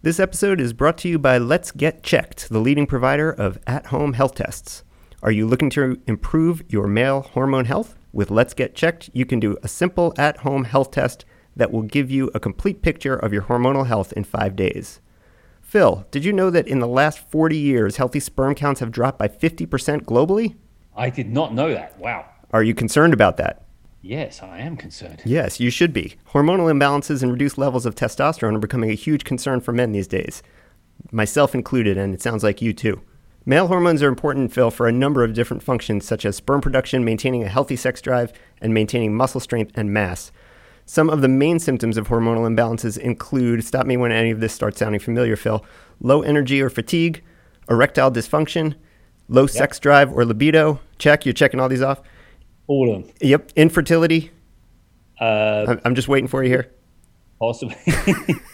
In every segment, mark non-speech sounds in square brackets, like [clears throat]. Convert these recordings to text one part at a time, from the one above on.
This episode is brought to you by Let's Get Checked, the leading provider of at home health tests. Are you looking to improve your male hormone health? With Let's Get Checked, you can do a simple at home health test that will give you a complete picture of your hormonal health in five days. Phil, did you know that in the last 40 years, healthy sperm counts have dropped by 50% globally? I did not know that. Wow. Are you concerned about that? Yes, I am concerned. Yes, you should be. Hormonal imbalances and reduced levels of testosterone are becoming a huge concern for men these days, myself included, and it sounds like you too. Male hormones are important, Phil, for a number of different functions, such as sperm production, maintaining a healthy sex drive, and maintaining muscle strength and mass. Some of the main symptoms of hormonal imbalances include stop me when any of this starts sounding familiar, Phil low energy or fatigue, erectile dysfunction, low yep. sex drive or libido. Check, you're checking all these off. All of them. Yep. Infertility. Uh, I'm just waiting for you here. Possibly.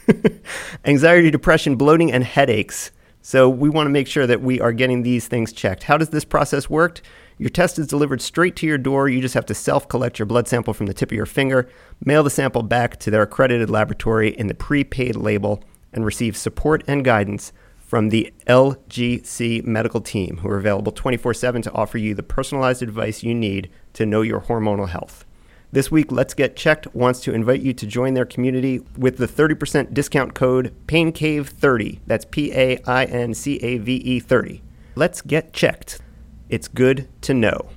[laughs] [laughs] Anxiety, depression, bloating, and headaches. So we want to make sure that we are getting these things checked. How does this process work? Your test is delivered straight to your door. You just have to self collect your blood sample from the tip of your finger, mail the sample back to their accredited laboratory in the prepaid label, and receive support and guidance from the LGC medical team, who are available 24 7 to offer you the personalized advice you need to know your hormonal health. This week, Let's Get Checked wants to invite you to join their community with the 30% discount code PAINCAVE30. That's P A I N C A V E 30. Let's get checked. It's good to know.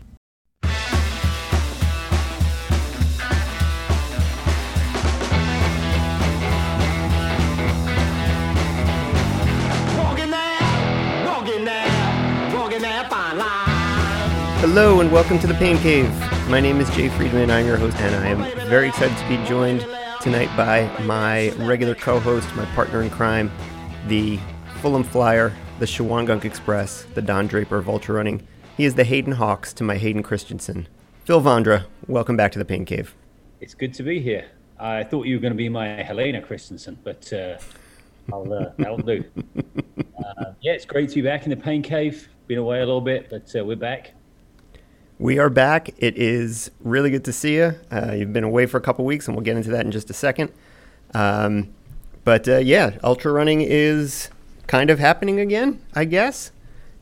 Hello and welcome to the Pain Cave. My name is Jay Friedman. I'm your host, and I am very excited to be joined tonight by my regular co host, my partner in crime, the Fulham Flyer, the Shawangunk Express, the Don Draper of Ultra Running. He is the Hayden Hawks to my Hayden Christensen. Phil Vondra, welcome back to the Pain Cave. It's good to be here. I thought you were going to be my Helena Christensen, but uh, I'll, uh, that'll do. [laughs] Uh, yeah, it's great to be back in the Pain Cave. Been away a little bit, but uh, we're back. We are back. It is really good to see you. Uh, you've been away for a couple weeks, and we'll get into that in just a second. Um, but uh, yeah, ultra running is kind of happening again, I guess.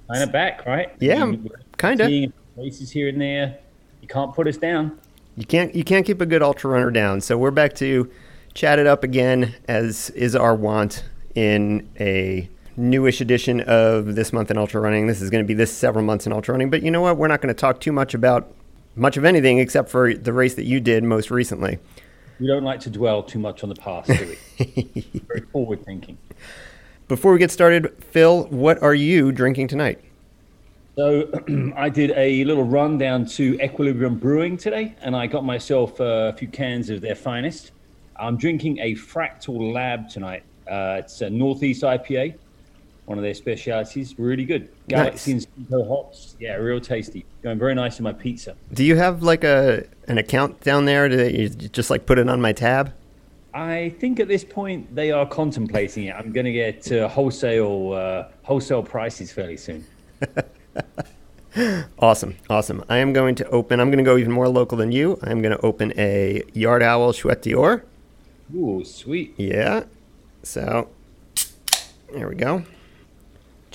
Kind of back, right? Yeah, kind of. Races here and there. You can't put us down. You can't. You can't keep a good ultra runner down. So we're back to chat it up again, as is our want in a newish edition of This Month in Ultra Running. This is going to be this several months in ultra running. But you know what? We're not going to talk too much about much of anything except for the race that you did most recently. We don't like to dwell too much on the past, do we? [laughs] Very forward thinking. Before we get started, Phil, what are you drinking tonight? So [clears throat] I did a little run down to Equilibrium Brewing today, and I got myself a few cans of their finest. I'm drinking a Fractal Lab tonight. Uh, it's a Northeast IPA one of their specialities. Really good. Galaxy nice. and hops. Yeah, real tasty. Going very nice in my pizza. Do you have like a an account down there? Do you just like put it on my tab? I think at this point they are contemplating it. I'm going to get uh, wholesale uh, wholesale prices fairly soon. [laughs] awesome, awesome. I am going to open. I'm going to go even more local than you. I'm going to open a Yard Owl Chouette d'Or. Ooh, sweet. Yeah. So there we go.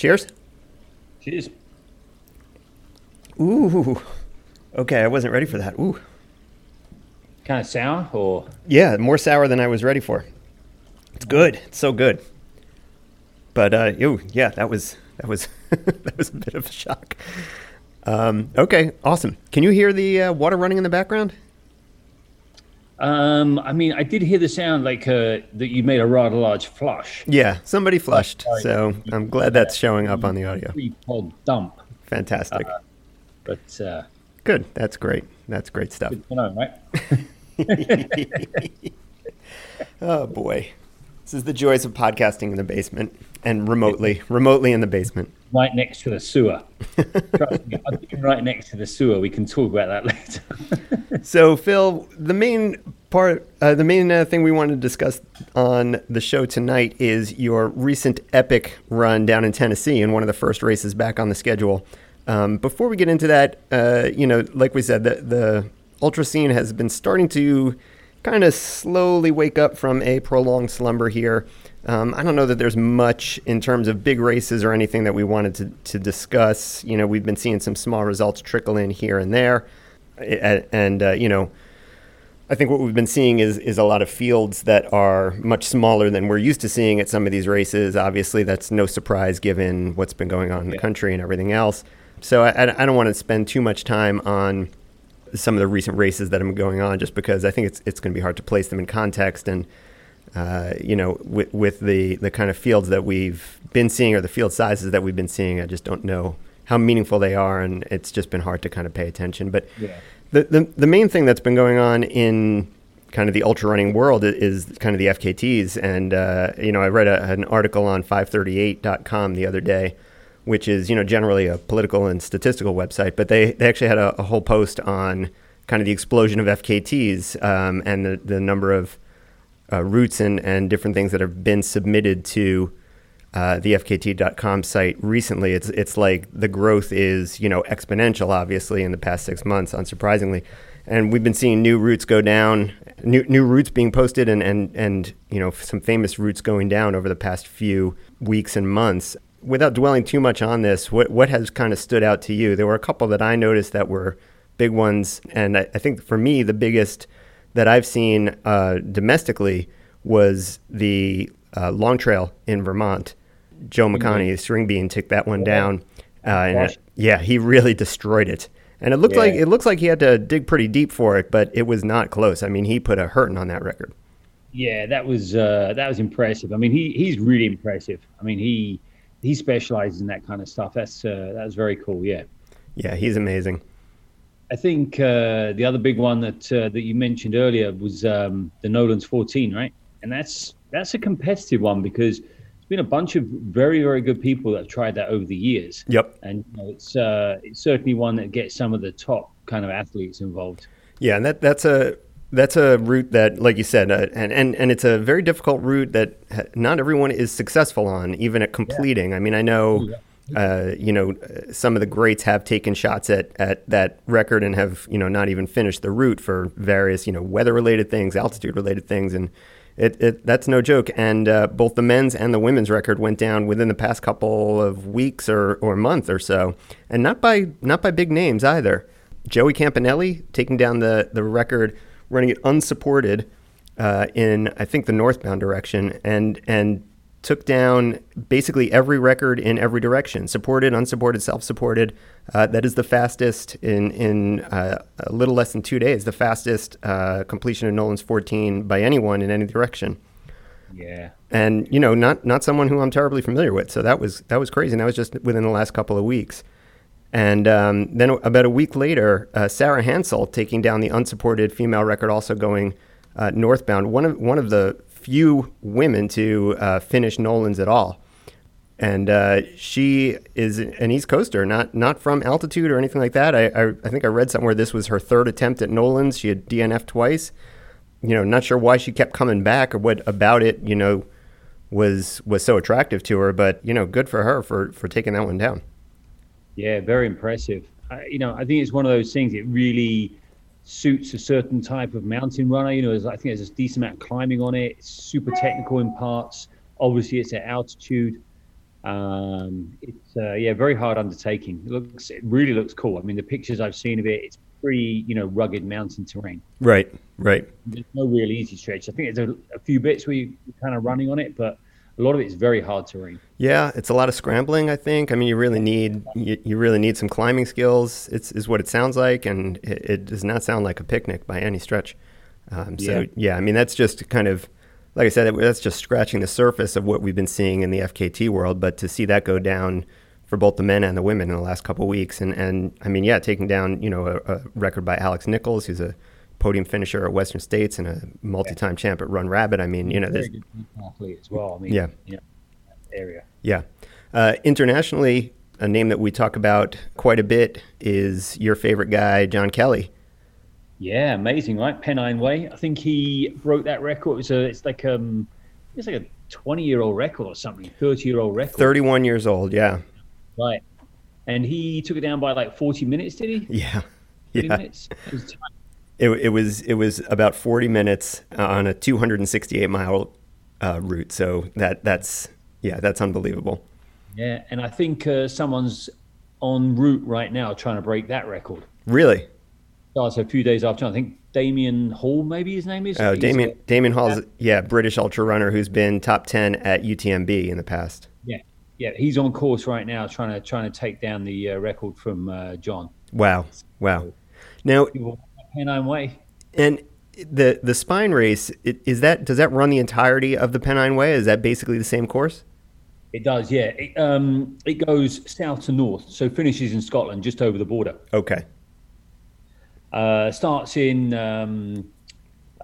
Cheers. Cheers. Ooh. Okay, I wasn't ready for that. Ooh. Kind of sour or? Yeah, more sour than I was ready for. It's good. It's so good. But uh, ooh, yeah, that was that was [laughs] that was a bit of a shock. Um, okay, awesome. Can you hear the uh, water running in the background? Um, I mean, I did hear the sound like uh, that you made a rather large flush. Yeah, somebody flushed. So I'm glad that's showing up on the audio. Pod dump. Fantastic. Uh, but uh, good. That's great. That's great stuff. Good to know, right? [laughs] oh boy, this is the joys of podcasting in the basement and remotely, remotely in the basement. Right next to the sewer. Trust me, right next to the sewer. We can talk about that [laughs] later. so, Phil, the main part, uh, the main uh, thing we want to discuss on the show tonight is your recent epic run down in Tennessee and one of the first races back on the schedule. Um, before we get into that, uh, you know, like we said, the, the ultra scene has been starting to kind of slowly wake up from a prolonged slumber here. Um, I don't know that there's much in terms of big races or anything that we wanted to, to discuss. You know, we've been seeing some small results trickle in here and there. And, uh, you know, I think what we've been seeing is is a lot of fields that are much smaller than we're used to seeing at some of these races. Obviously, that's no surprise given what's been going on in the country and everything else. So I, I don't want to spend too much time on some of the recent races that have been going on, just because I think it's it's going to be hard to place them in context and. Uh, you know, with, with the, the kind of fields that we've been seeing or the field sizes that we've been seeing, I just don't know how meaningful they are, and it's just been hard to kind of pay attention. But yeah. The, the, the main thing that's been going on in kind of the ultra running world is kind of the FKTs. And, uh, you know, I read a, an article on 538.com the other day, which is, you know, generally a political and statistical website, but they, they actually had a, a whole post on kind of the explosion of FKTs um, and the, the number of uh, routes and, and different things that have been submitted to uh, the FKT.com site recently, it's it's like the growth is you know exponential, obviously in the past six months, unsurprisingly, and we've been seeing new routes go down, new new routes being posted, and and and you know some famous routes going down over the past few weeks and months. Without dwelling too much on this, what what has kind of stood out to you? There were a couple that I noticed that were big ones, and I, I think for me the biggest that I've seen uh, domestically was the uh, Long Trail in Vermont Joe McConney, mm-hmm. Bean, took that one down. Uh, and yeah, he really destroyed it. And it looked yeah. like it looks like he had to dig pretty deep for it, but it was not close. I mean, he put a hurting on that record. Yeah, that was uh, that was impressive. I mean, he he's really impressive. I mean, he he specializes in that kind of stuff. That's uh, that was very cool. Yeah. Yeah, he's amazing. I think uh, the other big one that uh, that you mentioned earlier was um, the Nolan's 14, right? And that's that's a competitive one because there's been a bunch of very, very good people that have tried that over the years. Yep. And you know, it's uh, it's certainly one that gets some of the top kind of athletes involved. Yeah, and that that's a that's a route that, like you said, uh, and, and and it's a very difficult route that not everyone is successful on, even at completing. Yeah. I mean, I know. Yeah. Uh, you know, some of the greats have taken shots at, at that record and have, you know, not even finished the route for various, you know, weather related things, altitude related things. And it, it, that's no joke. And uh, both the men's and the women's record went down within the past couple of weeks or, or month or so, and not by not by big names either. Joey Campanelli taking down the the record, running it unsupported uh, in I think the northbound direction, and and took down basically every record in every direction supported, unsupported, self supported. Uh, that is the fastest in, in uh, a little less than two days, the fastest uh, completion of Nolan's 14 by anyone in any direction. Yeah. And, you know, not, not someone who I'm terribly familiar with. So that was, that was crazy. And that was just within the last couple of weeks. And um, then about a week later, uh, Sarah Hansel taking down the unsupported female record, also going uh, northbound. One of, one of the few women to uh, finish Nolan's at all. And uh, she is an East Coaster, not not from altitude or anything like that. I, I, I think I read somewhere this was her third attempt at Nolan's. She had DNF twice. You know, not sure why she kept coming back or what about it, you know, was was so attractive to her. But you know, good for her for for taking that one down. Yeah, very impressive. I, you know, I think it's one of those things. It really suits a certain type of mountain runner. You know, I think there's a decent amount of climbing on it. It's super technical in parts. Obviously, it's at altitude. Um, it's uh, yeah, very hard undertaking. It looks, it really looks cool. I mean, the pictures I've seen of it, it's pretty, you know, rugged mountain terrain. Right, right. There's no real easy stretch. I think there's a, a few bits where you're kind of running on it, but a lot of it is very hard terrain. Yeah, it's a lot of scrambling. I think. I mean, you really need you, you really need some climbing skills. It's is what it sounds like, and it, it does not sound like a picnic by any stretch. Um, so yeah. yeah, I mean, that's just kind of like I said, that's just scratching the surface of what we've been seeing in the FKT world. But to see that go down for both the men and the women in the last couple of weeks, and and I mean, yeah, taking down you know a, a record by Alex Nichols, who's a podium finisher at Western States and a multi-time champ at Run Rabbit. I mean, you know, there's athlete as well. I mean, yeah, you know, area. Yeah, uh, internationally, a name that we talk about quite a bit is your favorite guy, John Kelly. Yeah, amazing, right? Pennine Way. I think he broke that record. It's a, it's like um, it's like a twenty-year-old record or something, thirty-year-old record. Thirty-one years old, yeah. Right, and he took it down by like forty minutes, did he? Yeah, yeah. Minutes. It, it, was it was about 40 minutes on a 268 mile uh, route. So that that's yeah, that's unbelievable. Yeah, and I think uh, someone's en route right now trying to break that record. Really? so a few days after. I think Damian Hall, maybe his name is. Oh, Damian a- Damian Hall's yeah, British ultra runner who's been top ten at UTMB in the past. yeah, yeah, he's on course right now, trying to trying to take down the uh, record from uh, John. Wow, wow. Now Pennine Way. and the the spine race is that does that run the entirety of the Pennine Way? Is that basically the same course? It does, yeah. It, um, it goes south to north, so finishes in Scotland, just over the border. Okay, Uh, starts in, um,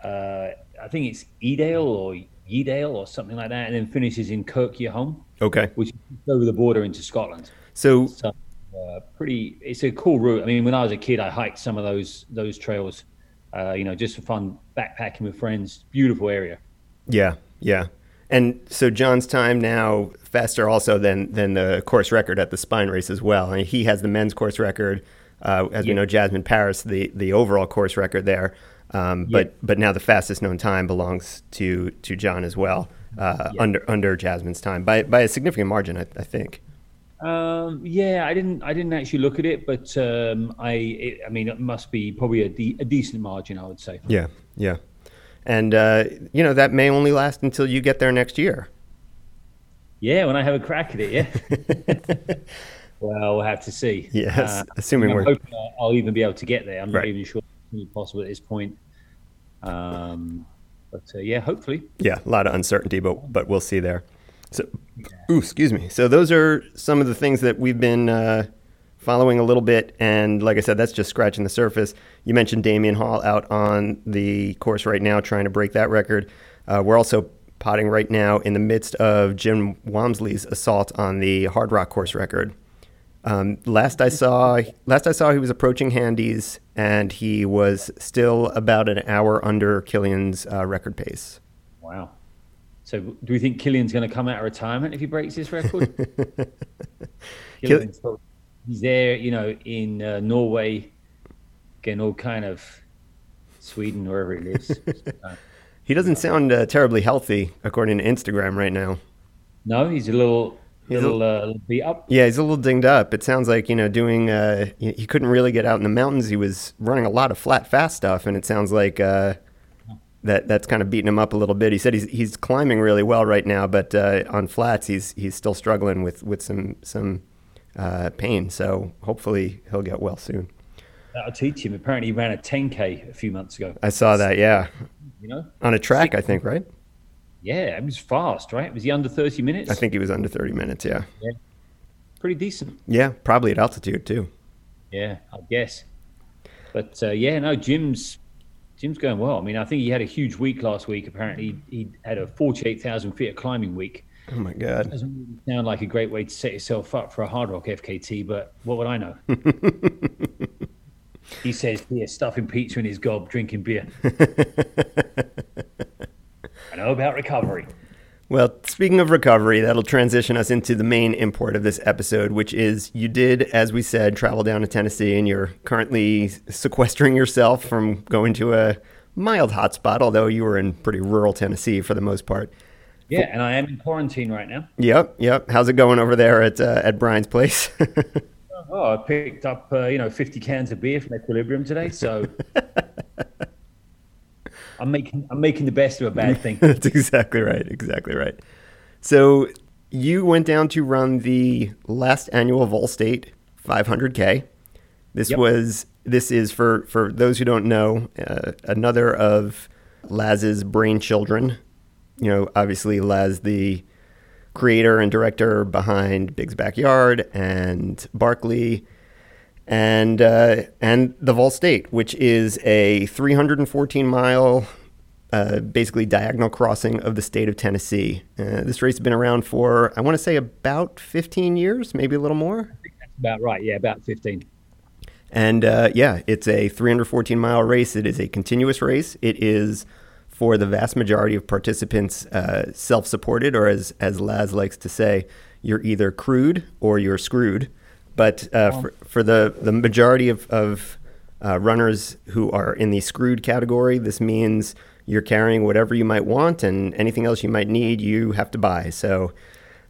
uh, I think it's Edale or Yedale or something like that, and then finishes in Kirk Yetholm, okay. which is over the border into Scotland. So So, uh, pretty. It's a cool route. I mean, when I was a kid, I hiked some of those those trails. Uh, you know, just for fun, backpacking with friends. Beautiful area. Yeah, yeah. And so John's time now faster also than than the course record at the spine race as well. I mean, he has the men's course record, uh, as we know, Jasmin Paris the the overall course record there. Um, but but now the fastest known time belongs to to John as well, uh, under under Jasmin's time by by a significant margin, I, I think. Um, yeah, I didn't. I didn't actually look at it, but um, I. It, I mean, it must be probably a, de- a decent margin, I would say. Yeah, yeah. And uh, you know that may only last until you get there next year. Yeah, when I have a crack at it, yeah. [laughs] well, we'll have to see. Yes, Uh, assuming I'm we're hoping I'll- I'll even be able to get there. I'm Right. not even sure it's possible at this point. Um, but uh, yeah, hopefully. Yeah, a lot of uncertainty, but but we'll see there. So, ooh, excuse me. So those are some of the things that we've been uh, following a little bit, and like I said, that's just scratching the surface. You mentioned Damian Hall out on the course right now, trying to break that record. Uh, we're also potting right now in the midst of Jim Walmsley's assault on the Hardrock course record. Um, last I saw, last I saw, he was approaching Handies, and he was still about an hour under Kilian's uh, record pace. Wow. So, do we think Kilian's going to come out of retirement if he breaks this record? [laughs] Kilian's probably- he's there, you know, in uh, Norway, getting all kind of Sweden, wherever he lives. [laughs] He doesn't sound uh, terribly healthy, according to Instagram right now. no, he's a little, He's a- little, uh, beat up. Yeah, he's a little dinged up. It sounds like you know doing. Uh, he he couldn't really get out in the mountains. He was running a lot of flat, fast stuff, and it sounds like uh, that that's kind of beating him up a little bit. He said he's he's climbing really well right now, but uh, on flats he's he's still struggling with with some some uh, pain. So hopefully he'll get well soon. That'll teach him. Apparently, he ran a 10k a few months ago. I saw that. Yeah, You know, on a track, I think. Right? yeah, it was fast, right? Was he under 30 minutes? I think he was under thirty minutes. Yeah. pretty decent. Yeah, probably at altitude too. Yeah, I guess. But uh, yeah, no, Jim's Jim's going well. I mean, I think he had a huge week last week. Apparently, he had a 48,000 feet of climbing week. Oh my god. Doesn't really sound like a great way to set yourself up for a hardrock FKT, but what would I know? [laughs] he says here, stuffing pizza in his gob, drinking beer. [laughs] I know about recovery. Well, speaking of recovery, that'll transition us into the main import of this episode, which is you did, as we said, travel down to Tennessee, and you're currently sequestering yourself from going to a mild hotspot, although you were in pretty rural Tennessee for the most part. Yeah, and I am in quarantine right now. Yep, yep. How's it going over there at uh, at Brian's place? [laughs] Oh, I picked up uh, you know 50 cans of beer from Equilibrium today, so [laughs] I'm making I'm making the best of a bad thing. [laughs] That's exactly right. Exactly right. So you went down to run the last annual Vol State 500K. This Yep. was this is for for those who don't know uh, another of Laz's brain children. You know, obviously Laz the creator and director behind Big's Backyard and Barkley and uh, and the Vol State, which is a 314 mile, uh, basically diagonal crossing of the state of Tennessee. Uh, this race has been around for I want to say about 15 years, maybe a little more. That's about right. Yeah, about 15. And uh, yeah, it's a 314 mile race. It is a continuous race. It is for the vast majority of participants uh, self supported, or as, as Laz likes to say, you're either crewed or you're screwed. But uh, for, for the, the majority of, of uh, runners who are in the screwed category, this means you're carrying whatever you might want, and anything else you might need, you have to buy. So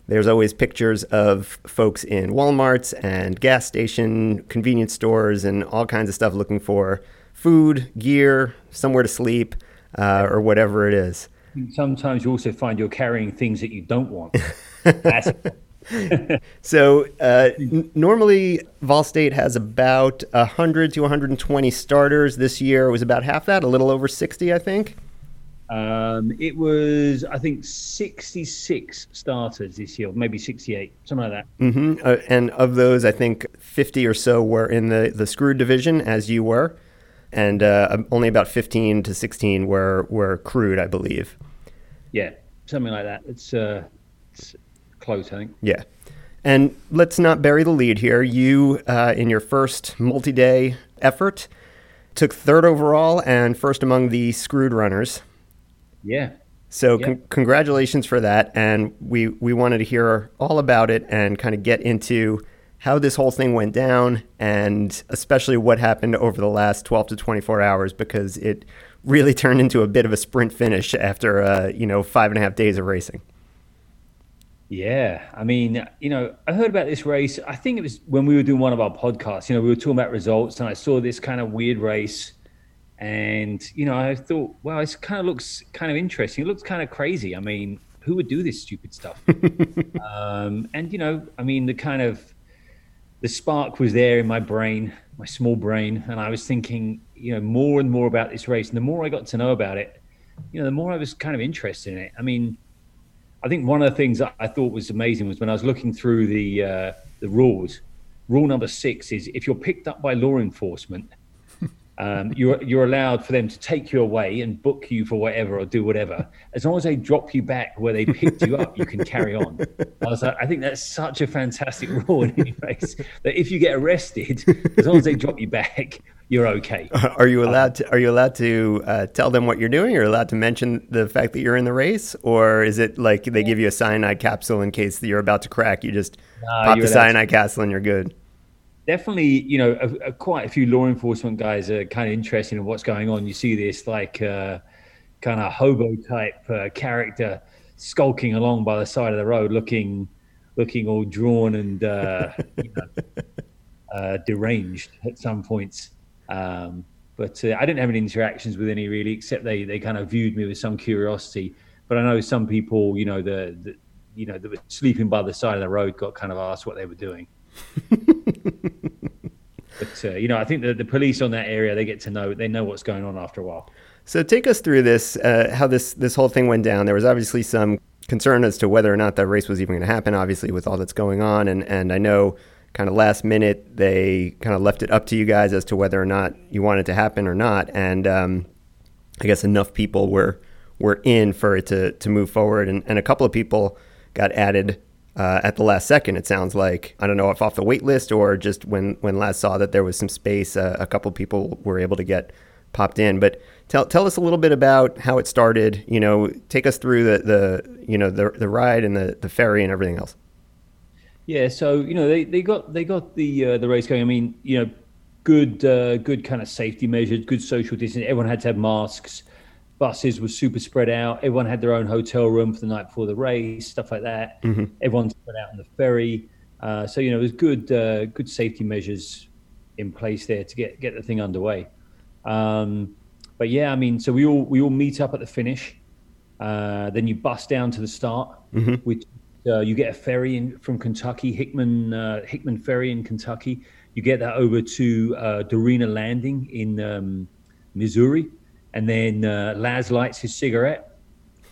there's always pictures of folks in Walmarts and gas station, convenience stores, and all kinds of stuff looking for food, gear, somewhere to sleep, uh, or whatever it is. Sometimes you also find you're carrying things that you don't want. [laughs] [laughs] so uh, n- normally Vol State has about 100 to 120 starters. This year it was about half that, a little over 60, I think. Um, it was, I think, 66 starters this year, maybe 68, something like that. Mm-hmm. Uh, and of those, I think 50 or so were in the, the screwed division, as you were. And uh, um, only about 15 to 16 were, were crewed, I believe. Yeah, something like that. It's, uh, it's close, I think. Yeah. And let's not bury the lead here. You, uh, in your first multi day effort, took third overall and first among the screwed runners. Yeah. So con- congratulations for that, and we we wanted to hear all about it and kind of get into how this whole thing went down, and especially what happened over the last 12 to 24 hours, because it really turned into a bit of a sprint finish after uh, you know five and a half days of racing. Yeah, I mean, you know, I heard about this race. I think it was when we were doing one of our podcasts. You know, we were talking about results, and I saw this kind of weird race and, you know, I thought, well, it kind of looks kind of interesting. It looks kind of crazy. I mean, who would do this stupid stuff? [laughs] um, and, you know, I mean, the kind of, the spark was there in my brain, my small brain. And I was thinking, you know, more and more about this race. And the more I got to know about it, you know, the more I was kind of interested in it. I mean, I think one of the things I thought was amazing was when I was looking through the uh, the rules. Rule number six is if you're picked up by law enforcement, um, you're you're allowed for them to take you away and book you for whatever or do whatever. As long as they drop you back where they picked you up, you can carry on. [laughs] I was like, I think that's such a fantastic rule in any case that if you get arrested, as long as they drop you back, you're okay. [laughs] Are you allowed to? Are you allowed to uh, tell them what you're doing? You're allowed to mention the fact that you're in the race, or is it like they give you a cyanide capsule in case you're about to crack? You just pop the cyanide to- capsule and you're good definitely, you know, a, a, quite a few law enforcement guys are kind of interested in what's going on. You see this like uh, kind of hobo type uh, character skulking along by the side of the road, looking looking all drawn and uh, you know, [laughs] uh, deranged at some points. Um, but uh, I didn't have any interactions with any really, except they they kind of viewed me with some curiosity. But I know some people, you know, the, the you know, that were sleeping by the side of the road got kind of asked what they were doing. [laughs] but uh, you know, I think the, the police on that area they get to know they know what's going on after a while. So take us through this, uh, how this this whole thing went down. There was obviously some concern as to whether or not that race was even going to happen. Obviously, with all that's going on, and and I know kind of last minute they kind of left it up to you guys as to whether or not you want it to happen or not. And um, I guess enough people were were in for it to to move forward, and, and a couple of people got added uh, at the Laz second. It sounds like I don't know if off the wait list or just when when last saw that there was some space, uh, a couple people were able to get popped in. But tell tell us a little bit about how it started. You know, take us through the the you know the the ride and the the ferry and everything else. Yeah, so you know they, they got they got the uh, the race going. I mean, you know, good uh, good kind of safety measures, good social distancing. Everyone had to have masks buses were super spread out. Everyone had their own hotel room for the night before the race, stuff like that. Mm-hmm. Everyone spread out on the ferry. Uh, so you know, there's good uh, good safety measures in place there to get get the thing underway. Um, but yeah, I mean, so we all we all meet up at the finish. Uh, then you bus down to the start. Mm-hmm. Which uh, you get a ferry in from Kentucky, Hickman uh, Hickman Ferry in Kentucky. You get that over to uh, Dorena Landing in um, Missouri and then uh, Laz lights his cigarette,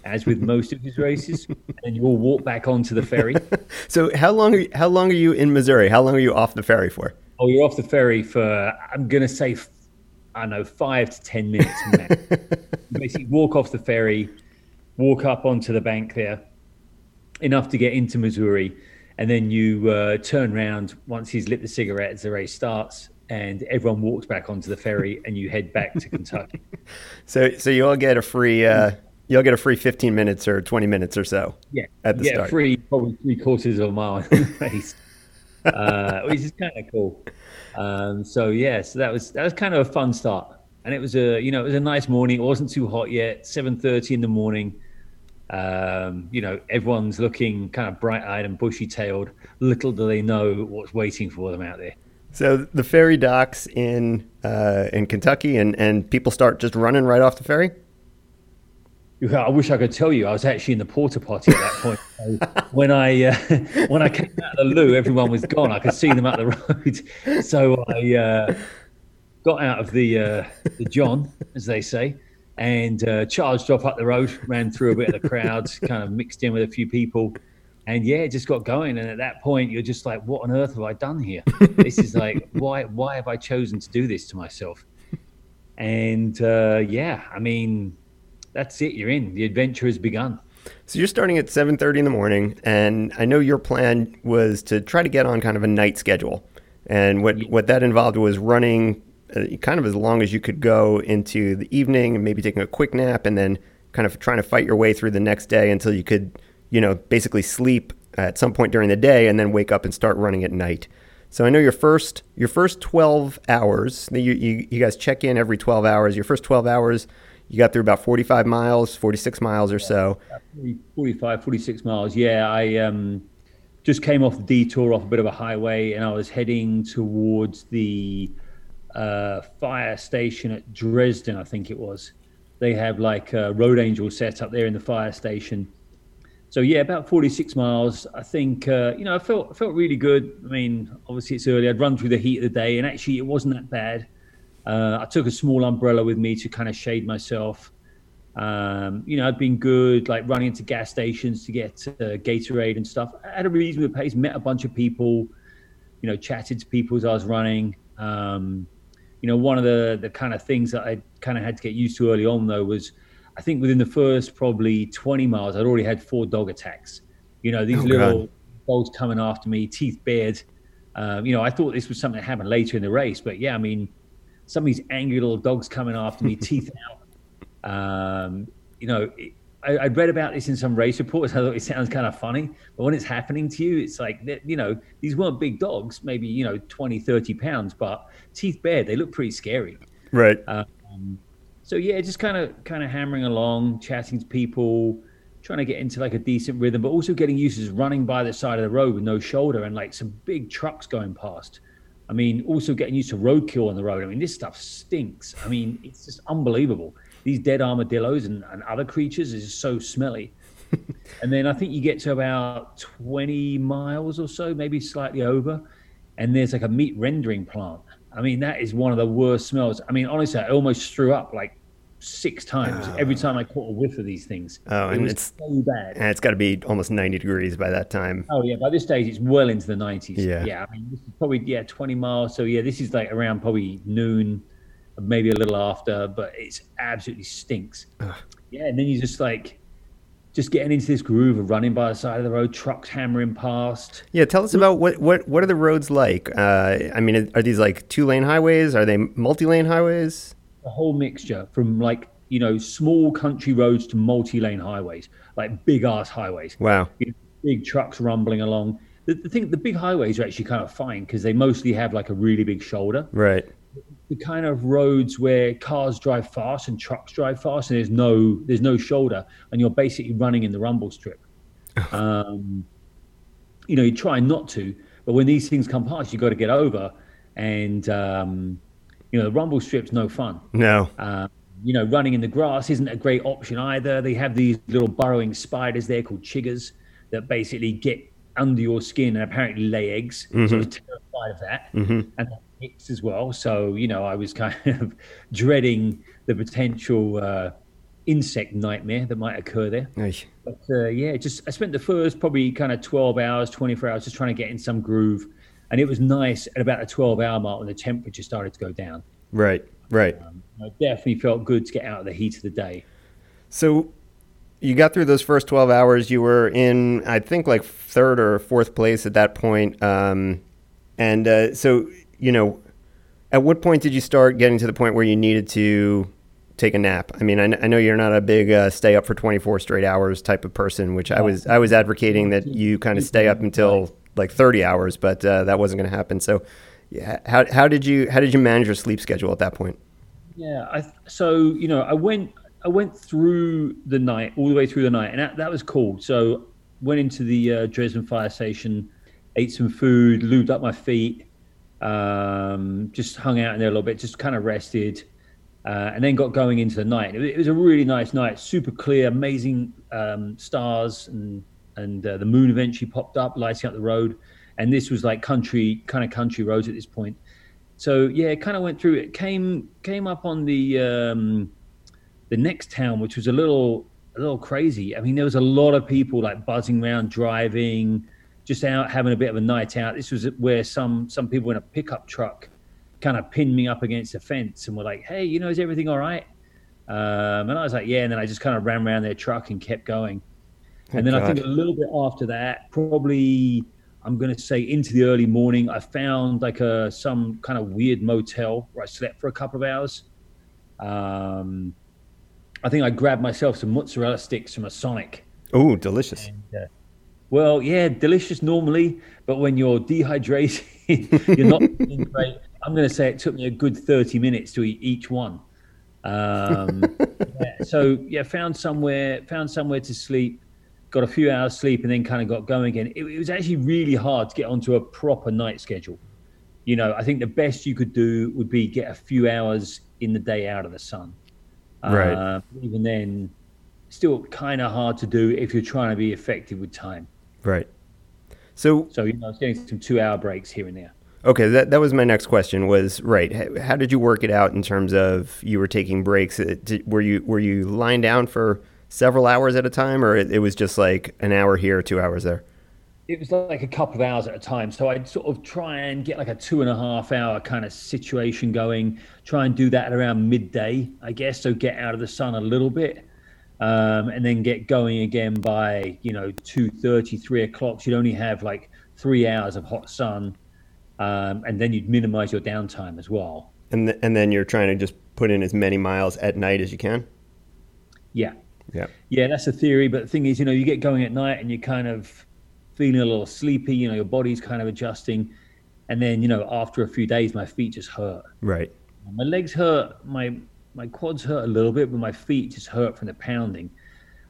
as with [laughs] most of his races, and you all walk back onto the ferry. [laughs] so how long? Are you, how long are you in Missouri? How long are you off the ferry for? Oh, you're off the ferry for I'm gonna say I don't know five to ten minutes. [laughs] basically, walk off the ferry, walk up onto the bank there, enough to get into Missouri, and then you uh, turn around once he's lit the cigarette as the race starts, and everyone walks back onto the ferry and you head back to Kentucky. [laughs] so so you all get a free uh, you'll get a free 15 minutes or 20 minutes or so. Yeah. At the yeah, start. free probably three quarters of a mile [laughs] face. uh, which is kind of cool. Um, so yeah, so that was that was kind of a fun start. and it was a you know it was a nice morning. It wasn't too hot yet. Seven thirty in the morning. Um, you know, everyone's looking kind of bright eyed and bushy tailed. Little do they know what's waiting for them out there. So the ferry docks in uh, in Kentucky, and, and people start just running right off the ferry. I wish I could tell you. I was actually in the porta potty at that point. So [laughs] when I uh, when I came out of the loo, everyone was gone. I could see them up the road. [laughs] So I uh, got out of the uh, the John, as they say, and uh, charged off up the road. Ran through a bit of the crowds, kind of mixed in with a few people, and yeah, it just got going. And at that point, you're just like, "What on earth have I done here? [laughs] This is like, why why have I chosen to do this to myself?" And uh, yeah, I mean that's it. You're in. The adventure has begun. So you're starting at 7:30 in the morning, and I know your plan was to try to get on kind of a night schedule, and what yeah. what that involved was running uh, kind of as long as you could go into the evening, and maybe taking a quick nap, and then kind of trying to fight your way through the next day until you could, you know, basically sleep at some point during the day, and then wake up and start running at night. So I know your first your first 12 hours. You, you, you guys check in every 12 hours. Your first 12 hours you got through about 45 miles, 46 miles or so. 45, 46 miles. Yeah, I um, just came off the detour off a bit of a highway and I was heading towards the uh, fire station at Dresden, I think it was. They have like a road angel set up there in the fire station. So yeah, about 46 miles. I think uh, you know I felt I felt really good. I mean, obviously it's early. I'd run through the heat of the day, and actually it wasn't that bad. Uh, I took a small umbrella with me to kind of shade myself. Um, you know, I'd been good, like running into gas stations to get uh, Gatorade and stuff. Had a reasonable pace, met a bunch of people, you know, chatted to people as I was running. Um, you know, one of the the kind of things that I kind of had to get used to early on though was, I think within the first probably 20 miles, I'd already had four dog attacks. You know, these oh, little dogs coming after me, teeth bared. Um, you know, I thought this was something that happened later in the race, but yeah, I mean some of these angry little dogs coming after me, teeth [laughs] out. Um, you know, I, I, read about this in some race reports. I thought it sounds kind of funny, but when it's happening to you, it's like, you know, these weren't big dogs, maybe, you know, 20, 30 pounds, but teeth bared, they look pretty scary. Right. Um, so yeah, just kind of, kind of hammering along, chatting to people, trying to get into like a decent rhythm, but also getting used to running by the side of the road with no shoulder and like some big trucks going past. I mean, also getting used to roadkill on the road. I mean, this stuff stinks. I mean, it's just unbelievable. These dead armadillos and, and other creatures is just so smelly. [laughs] and then I think you get to about 20 miles or so, maybe slightly over, and there's like a meat rendering plant. I mean, that is one of the worst smells. I mean, honestly, I almost threw up like six times oh. every time I caught a whiff of these things. Oh, it and it's so bad. And it's got to be almost 90 degrees by that time. Oh yeah, by this stage it's well into the 90s. Yeah, yeah. I mean, this is probably yeah 20 miles. So yeah, this is like around probably noon, maybe a little after, but it's absolutely stinks. Ugh. Yeah, and then you just like just getting into this groove of running by the side of the road, trucks hammering past. Yeah, tell us about what what what are the roads like? Uh, I mean, are these like two lane highways? Are they multi lane highways? a whole mixture from like you know small country roads to multi-lane highways, like big ass highways. Wow. You know, big trucks rumbling along. The, the thing, the big highways are actually kind of fine because they mostly have like a really big shoulder. Right. The kind of roads where cars drive fast and trucks drive fast, and there's no there's no shoulder, and you're basically running in the rumble strip. [laughs] um, you know, you try not to, but when these things come past, you've got to get over. And um, you know, the rumble strip's no fun. No. Uh, you know, running in the grass isn't a great option either. They have these little burrowing spiders there called chiggers that basically get under your skin and apparently lay eggs. Mm-hmm. So I was terrified of that. Mm-hmm. And ticks as well. So, you know, I was kind [laughs] of dreading the potential uh, insect nightmare that might occur there. Nice. But uh, yeah, just I spent the first probably kind of 12 hours, 24 hours just trying to get in some groove and it was nice at about the 12 hour mark when the temperature started to go down. Right, right. Um, it definitely felt good to get out of the heat of the day. So you got through those first 12 hours. You were in, I think, like third or fourth place at that point. Um, and uh, so, you know, at what point did you start getting to the point where you needed to take a nap? I mean, I, I know you're not a big uh, stay up for 24 straight hours type of person, which I was I was advocating that you kind of stay up until like 30 hours, but uh, that wasn't going to happen. So, yeah, how, how did you how did you manage your sleep schedule at that point? Yeah, I, so you know, I went I went through the night, all the way through the night, and that, that was cool. So went into the uh, Dresden fire station, ate some food, lubed up my feet, um, just hung out in there a little bit, just kind of rested, uh, and then got going into the night. It, was a really nice night, super clear, amazing um, stars, and and uh, the moon eventually popped up, lighting up the road. And this was like country, kind of country roads at this point. So yeah, it kind of went through. It came came up on the um, the next town, which was a little a little crazy. I mean, there was a lot of people like buzzing around, driving, just out having a bit of a night out. This was where some some people in a pickup truck kind of pinned me up against a fence and were like, "Hey, you know, is everything all right?" Um, and I was like, "Yeah." And then I just kind of ran around their truck and kept going. Oh, and then God. I think a little bit after that, probably I'm going to say into the early morning, I found like a some kind of weird motel where I slept for a couple of hours. Um, I think I grabbed myself some mozzarella sticks from a Sonic. Oh, delicious. And, uh, well, yeah, delicious normally, but when you're dehydrated, [laughs] you're not great. I'm going to say it took me a good 30 minutes to eat each one. Um, [laughs] yeah, so yeah, found somewhere, found somewhere to sleep, got a few hours sleep, and then kind of got going again. It, it was actually really hard to get onto a proper night schedule. You know, I think the best you could do would be get a few hours in the day out of the sun. Right. Uh, even then, still kind of hard to do if you're trying to be effective with time. Right. So, so you know, I was getting some two-hour breaks here and there. Okay, that that was my next question. Was right. How did you work it out in terms of you were taking breaks? Were you were you lying down for several hours at a time, or it was just like an hour here, two hours there? it was like a couple of hours at a time. So I'd sort of try and get like a two and a half hour kind of situation going, try and do that at around midday, I guess. So get out of the sun a little bit. Um, and then get going again by, you know, 2.30, 3 o'clock. So you'd only have like three hours of hot sun. Um, and then you'd minimize your downtime as well. And, th- and then you're trying to just put in as many miles at night as you can? Yeah. Yeah. Yeah, that's the theory. But the thing is, you know, you get going at night and you're kind of feeling a little sleepy. You know, your body's kind of adjusting, and then you know after a few days, my feet just hurt. Right. My legs hurt. My my quads hurt a little bit, but my feet just hurt from the pounding.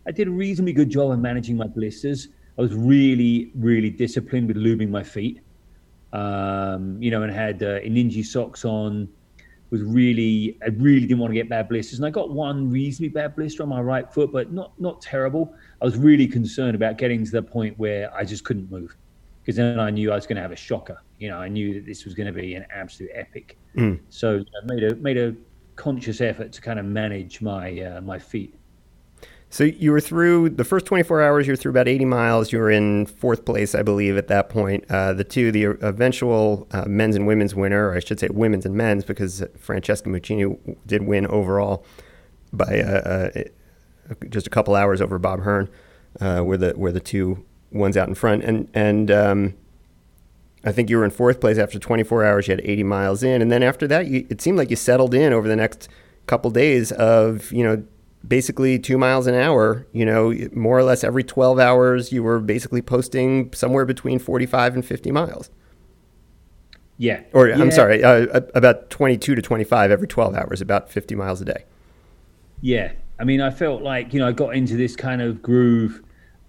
I did a reasonably good job of managing my blisters. I was really, really disciplined with lubing my feet. Um, you know, and had uh, Injinji socks on was really I really didn't want to get bad blisters, and I got one reasonably bad blister on my right foot, but not not terrible. I was really concerned about getting to the point where I just couldn't move, because then I knew I was going to have a shocker. You know, I knew that this was going to be an absolute epic. Mm. So I made a made a conscious effort to kind of manage my uh, my feet. So you were through the first 24 hours. You were through about 80 miles. You were in fourth place, I believe, at that point. Uh, the two, the eventual uh, men's and women's winner, or I should say women's and men's, because Francesca Muccini did win overall by uh, uh just a couple hours over Bob Hearn. Uh, were the were the two ones out in front, and and um, I think you were in fourth place after 24 hours. You had 80 miles in, and then after that, you, it seemed like you settled in over the next couple days of you know basically two miles an hour, you know, more or less every 12 hours, you were basically posting somewhere between 45 and 50 miles. Yeah. Or yeah. I'm sorry, uh, about 22 to 25 every 12 hours, about 50 miles a day. Yeah. I mean, I felt like, you know, I got into this kind of groove,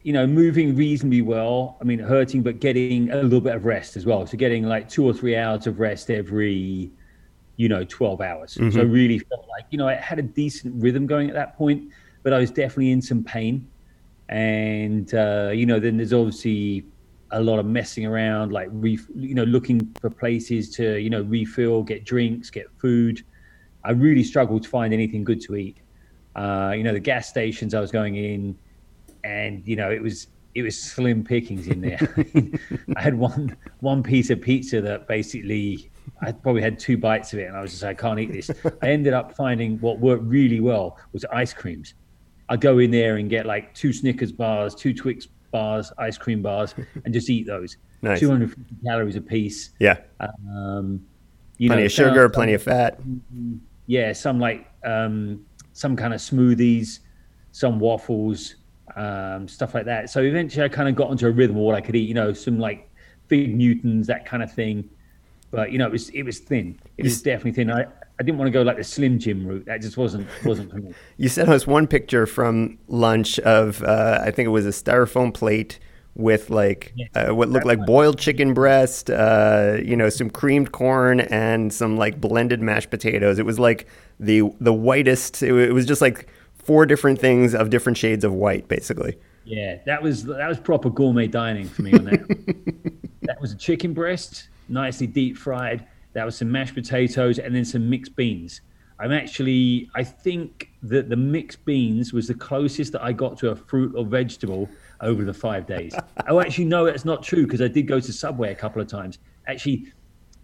you know, moving reasonably well. I mean, hurting, but getting a little bit of rest as well. So getting like two or three hours of rest every you know, 12 hours. Mm-hmm. So I really felt like, you know, I had a decent rhythm going at that point, but I was definitely in some pain. And, uh, you know, then there's obviously a lot of messing around, like, ref- you know, looking for places to, you know, refill, get drinks, get food. I really struggled to find anything good to eat. Uh, you know, the gas stations I was going in, and, you know, it was, it was slim pickings in there. [laughs] I had one one piece of pizza that basically I probably had two bites of it, and I was just like, I can't eat this. I ended up finding what worked really well was ice creams. I go in there and get like two Snickers bars, two Twix bars, ice cream bars, and just eat those. [laughs] Nice. 250 calories a piece. Yeah. Um, you plenty know, of sugar, some, plenty of fat. Yeah, some like um, some kind of smoothies, some waffles, um, stuff like that. So eventually, I kind of got into a rhythm of what I could eat. You know, some like fig Newtons, that kind of thing but you know, it was it was thin. It was definitely thin. I I didn't want to go like the Slim Jim route. That just wasn't wasn't for me. [laughs] You sent us one picture from lunch of uh, I think it was a styrofoam plate with like uh, what looked like boiled chicken breast, uh, you know, some creamed corn and some like blended mashed potatoes. It was like the the whitest. It, it was just like four different things of different shades of white, basically. Yeah, that was that was proper gourmet dining for me on that. [laughs] that was a chicken breast, nicely deep fried. That was some mashed potatoes and then some mixed beans. I'm actually, I think that the mixed beans was the closest that I got to a fruit or vegetable over the five days. [laughs] oh, actually, no, that's not true because I did go to Subway a couple of times. Actually,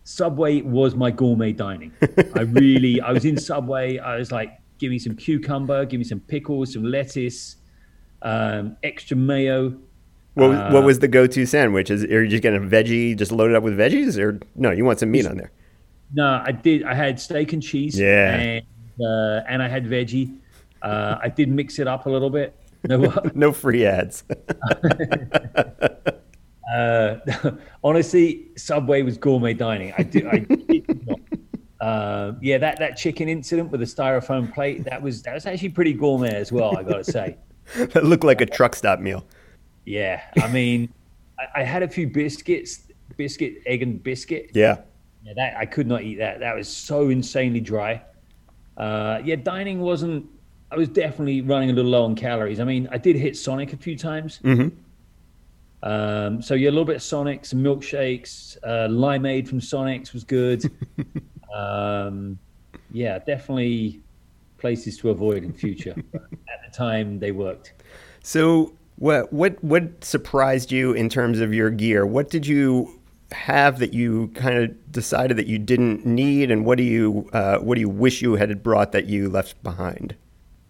Subway was my gourmet dining. I really, I was in Subway. I was like, give me some cucumber, give me some pickles, some lettuce, um, extra mayo. What, uh, what was the go-to sandwich? Is are you just getting a veggie, just loaded up with veggies, or no? You want some meat on there? No, I did. I had steak and cheese. Yeah, and, uh, and I had veggie. Uh, I did mix it up a little bit. No, [laughs] no free ads. [laughs] uh, [laughs] honestly, Subway was gourmet dining. I do. I uh, yeah, that, that chicken incident with the styrofoam plate that was that was actually pretty gourmet as well. I got to say, [laughs] that looked like a truck stop meal. Yeah, I mean, I, I, had a few biscuits, biscuit, egg and biscuit. Yeah, yeah, that I could not eat that. That was so insanely dry. Uh, yeah, dining wasn't I was definitely running a little low on calories. I mean, I did hit Sonic a few times. Mm-hmm. Um, so yeah, a little bit of Sonic, some milkshakes, uh, limeade from Sonic's was good. [laughs] um, yeah, definitely places to avoid in future. [laughs] at the time, they worked. So, what what what surprised you in terms of your gear? What did you have that you kind of decided that you didn't need, and what do you uh, what do you wish you had brought that you left behind?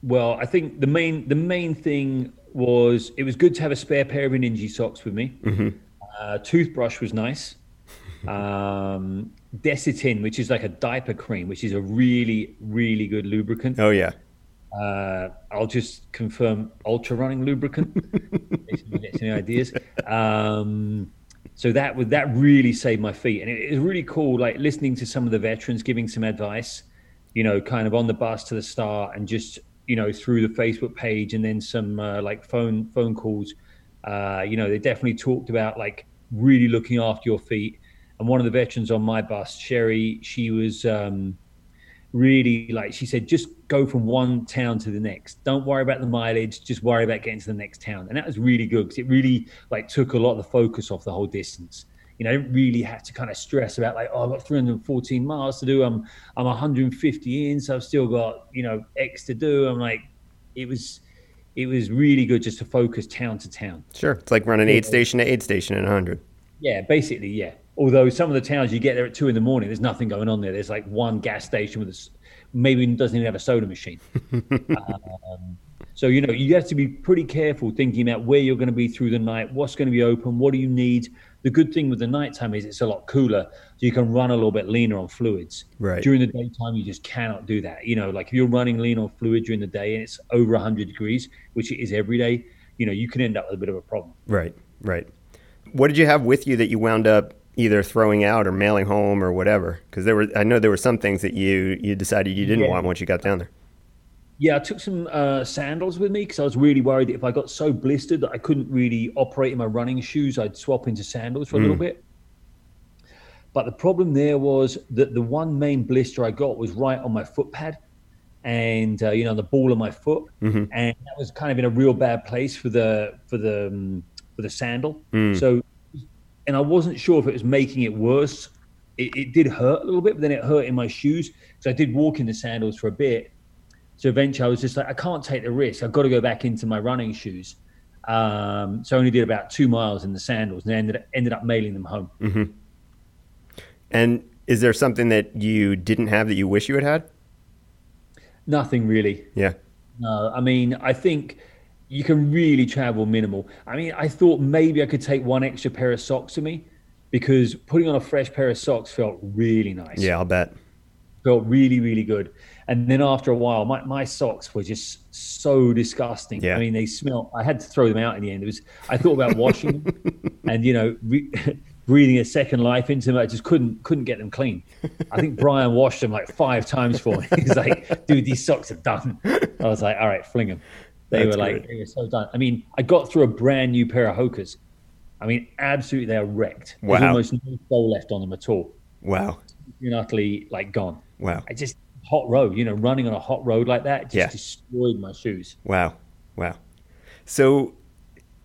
Well, I think the main the main thing was it was good to have a spare pair of Injinji socks with me. Mm-hmm. Uh, toothbrush was nice. Um, Desitin, which is like a diaper cream, which is a really really good lubricant. Oh yeah. Uh, I'll just confirm ultra running lubricant. [laughs] any ideas. Um, so that would that really saved my feet, and it was really cool. Like listening to some of the veterans giving some advice, you know, kind of on the bus to the start, and just you know through the Facebook page and then some uh, like phone phone calls. Uh, you know, they definitely talked about like really looking after your feet. And one of the veterans on my bus, Sherry, she was um, really like she said, just go from one town to the next. Don't worry about the mileage. Just worry about getting to the next town. And that was really good because it really like took a lot of the focus off the whole distance you know, I didn't really have to kind of stress about like, oh, I've got 314 miles to do. I'm I'm 150 in, so I've still got you know X to do. I'm like, it was it was really good just to focus town to town. Sure, it's like running aid station to aid station in 100. Yeah, basically, yeah. Although some of the towns you get there at two in the morning, there's nothing going on there. There's like one gas station with a maybe doesn't even have a soda machine. [laughs] um, so you know you have to be pretty careful thinking about where you're going to be through the night, what's going to be open, what do you need. The good thing with the nighttime is it's a lot cooler, so you can run a little bit leaner on fluids. Right. During the daytime, you just cannot do that. You know, like if you're running lean on fluid during the day and it's over 100 degrees, which it is every day, you know, you can end up with a bit of a problem. Right. Right. What did you have with you that you wound up either throwing out or mailing home or whatever? Because there were, I know there were some things that you you decided you didn't yeah. want once you got down there. Yeah, I took some uh, sandals with me because I was really worried that if I got so blistered that I couldn't really operate in my running shoes, I'd swap into sandals for a little mm. bit. But the problem there was that the one main blister I got was right on my foot pad and uh, you know the ball of my foot, mm-hmm. and that was kind of in a real bad place for the for the um, for the sandal. Mm. So, and I wasn't sure if it was making it worse. It, it did hurt a little bit, but then it hurt in my shoes. So I did walk in the sandals for a bit, so eventually I was just like, I can't take the risk. I've got to go back into my running shoes. Um, so I only did about two miles in the sandals and ended, ended up mailing them home. Mm-hmm. And is there something that you didn't have that you wish you had had? Nothing really. Yeah. No, I mean, I think you can really travel minimal. I mean, I thought maybe I could take one extra pair of socks with me because putting on a fresh pair of socks felt really nice. Yeah, I'll bet. Felt really, really good. And then after a while, my, my socks were just so disgusting. Yeah. I mean, they smell. I had to throw them out in the end. It was. I thought about washing them, [laughs] and you know, re- [laughs] breathing a second life into them. I just couldn't couldn't get them clean. I think Brian washed them like five times for me. [laughs] He's like, dude, these socks are done. I was like, all right, fling them. They That's were like, they were so done. I mean, I got through a brand new pair of Hokas. I mean, absolutely, they are wrecked. Wow. There's almost no sole left on them at all. Wow. You're utterly like gone. Wow. I just hot road, you know, running on a hot road like that just yeah. destroyed my shoes. Wow. Wow. So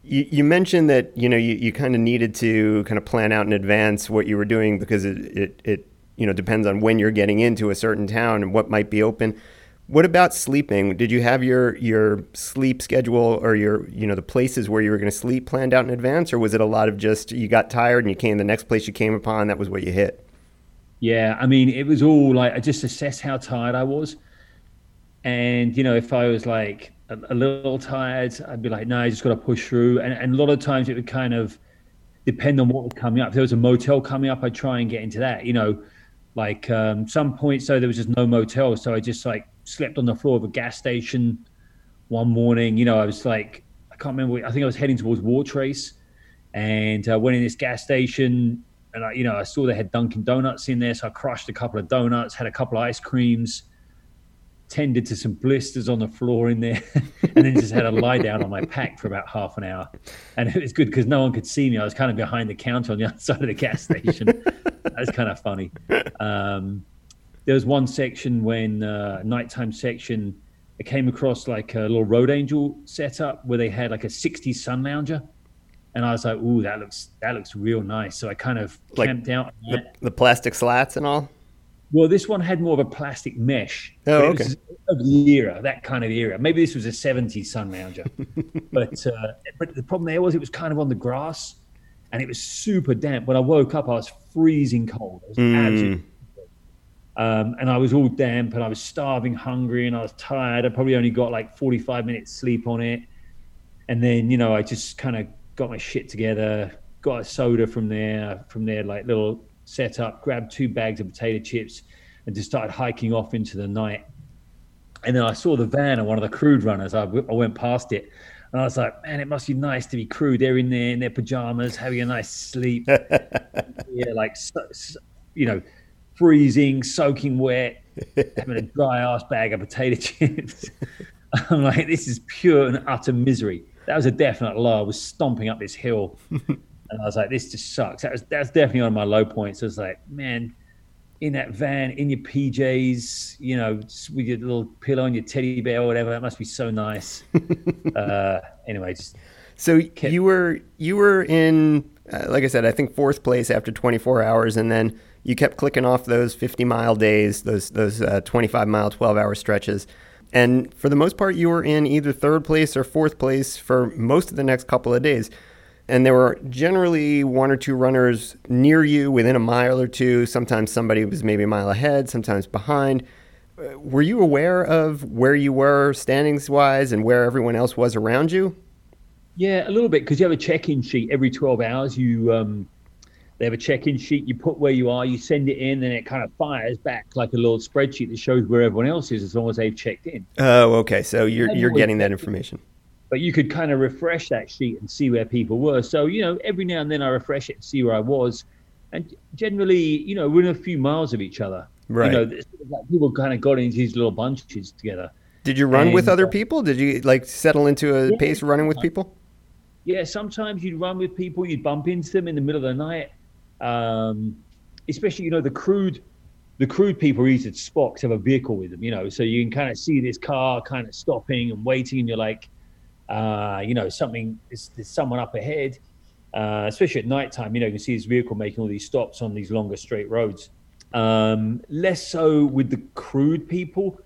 you, you mentioned that, you know, you, you kind of needed to kind of plan out in advance what you were doing because it, it, it, you know, depends on when you're getting into a certain town and what might be open. What about sleeping? Did you have your your sleep schedule or your you know the places where you were going to sleep planned out in advance, or was it a lot of just you got tired and you came the next place you came upon that was what you hit? Yeah, I mean it was all like I just assessed how tired I was, and you know if I was like a, a little tired, I'd be like, no, I just got to push through. And, and a lot of times it would kind of depend on what was coming up. If there was a motel coming up, I'd try and get into that. You know, like um, some points, so there was just no motel, so I just like slept on the floor of a gas station one morning. You know, I was like, I can't remember. I think I was heading towards Wartrace, and uh, went in this gas station, and I, you know, I saw they had Dunkin' Donuts in there, so I crushed a couple of donuts, had a couple of ice creams tended to some blisters on the floor in there, [laughs] and then just had a lie down on my pack for about half an hour. And it was good because no one could see me. I was kind of behind the counter on the other [laughs] side of the gas station. that was kind of funny. Um, there was one section when uh, nighttime section, I came across like a little road angel setup where they had like a 60s sun lounger. And I was like, "Ooh, that looks that looks real nice." So I kind of like camped out. The, the plastic slats and all. Well, this one had more of a plastic mesh. Oh, okay. Of the era, that kind of era. Maybe this was a 70s sun lounger. [laughs] but uh, but the problem there was it was kind of on the grass and it was super damp. When I woke up, I was freezing cold. Was mm. Um, and I was all damp and I was starving, hungry, and I was tired. I probably only got like 45 minutes sleep on it. And then, you know, I just kind of got my shit together, got a soda from there, from there, like little setup, grabbed two bags of potato chips, and just started hiking off into the night. And then I saw the van of one of the crewed runners. I, I went past it, and I was like, man, it must be nice to be crewed. They're in there in their pajamas, having a nice sleep. [laughs] yeah, like you know, freezing, soaking wet, having a dry ass bag of potato chips. [laughs] I'm like, this is pure and utter misery. That was a definite low. I was stomping up this hill [laughs] and I was like, this just sucks. That was that's definitely one of my low points. I was like, man, in that van, in your PJs, you know, with your little pillow and your teddy bear or whatever. That must be so nice. [laughs] uh, anyway, just so kept... you were you were in, uh, like I said, I think fourth place after 24 hours, and then you kept clicking off those 50 mile days, those those uh, 25 mile, 12 hour stretches. And for the most part, you were in either third place or fourth place for most of the next couple of days and there were generally one or two runners near you within a mile or two. Sometimes somebody was maybe a mile ahead, sometimes behind. Uh, were you aware of where you were standings wise and where everyone else was around you? Yeah, a little bit because you have a check-in sheet every 12 hours. You um, they have a check-in sheet. You put where you are, you send it in, and it kind of fires back like a little spreadsheet that shows where everyone else is as long as they've checked in. Oh, okay. So you're you're getting that information but you could kind of refresh that sheet and see where people were. So, you know, every now and then I refresh it and see where I was. And generally, you know, within a few miles of each other. Right. You know, like people kind of got into these little bunches together. Did you run and, with other uh, people? Did you like settle into a yeah, pace running with people? Yeah, sometimes you'd run with people, you'd bump into them in the middle of the night. Um, especially, you know, the crewed the crewed people easy to spot because have a vehicle with them, you know, so you can kind of see this car kind of stopping and waiting, and you're like, uh, you know, something there's, there's someone up ahead, uh, especially at night time. You know, you can see this vehicle making all these stops on these longer straight roads. Um, less so with the crude people,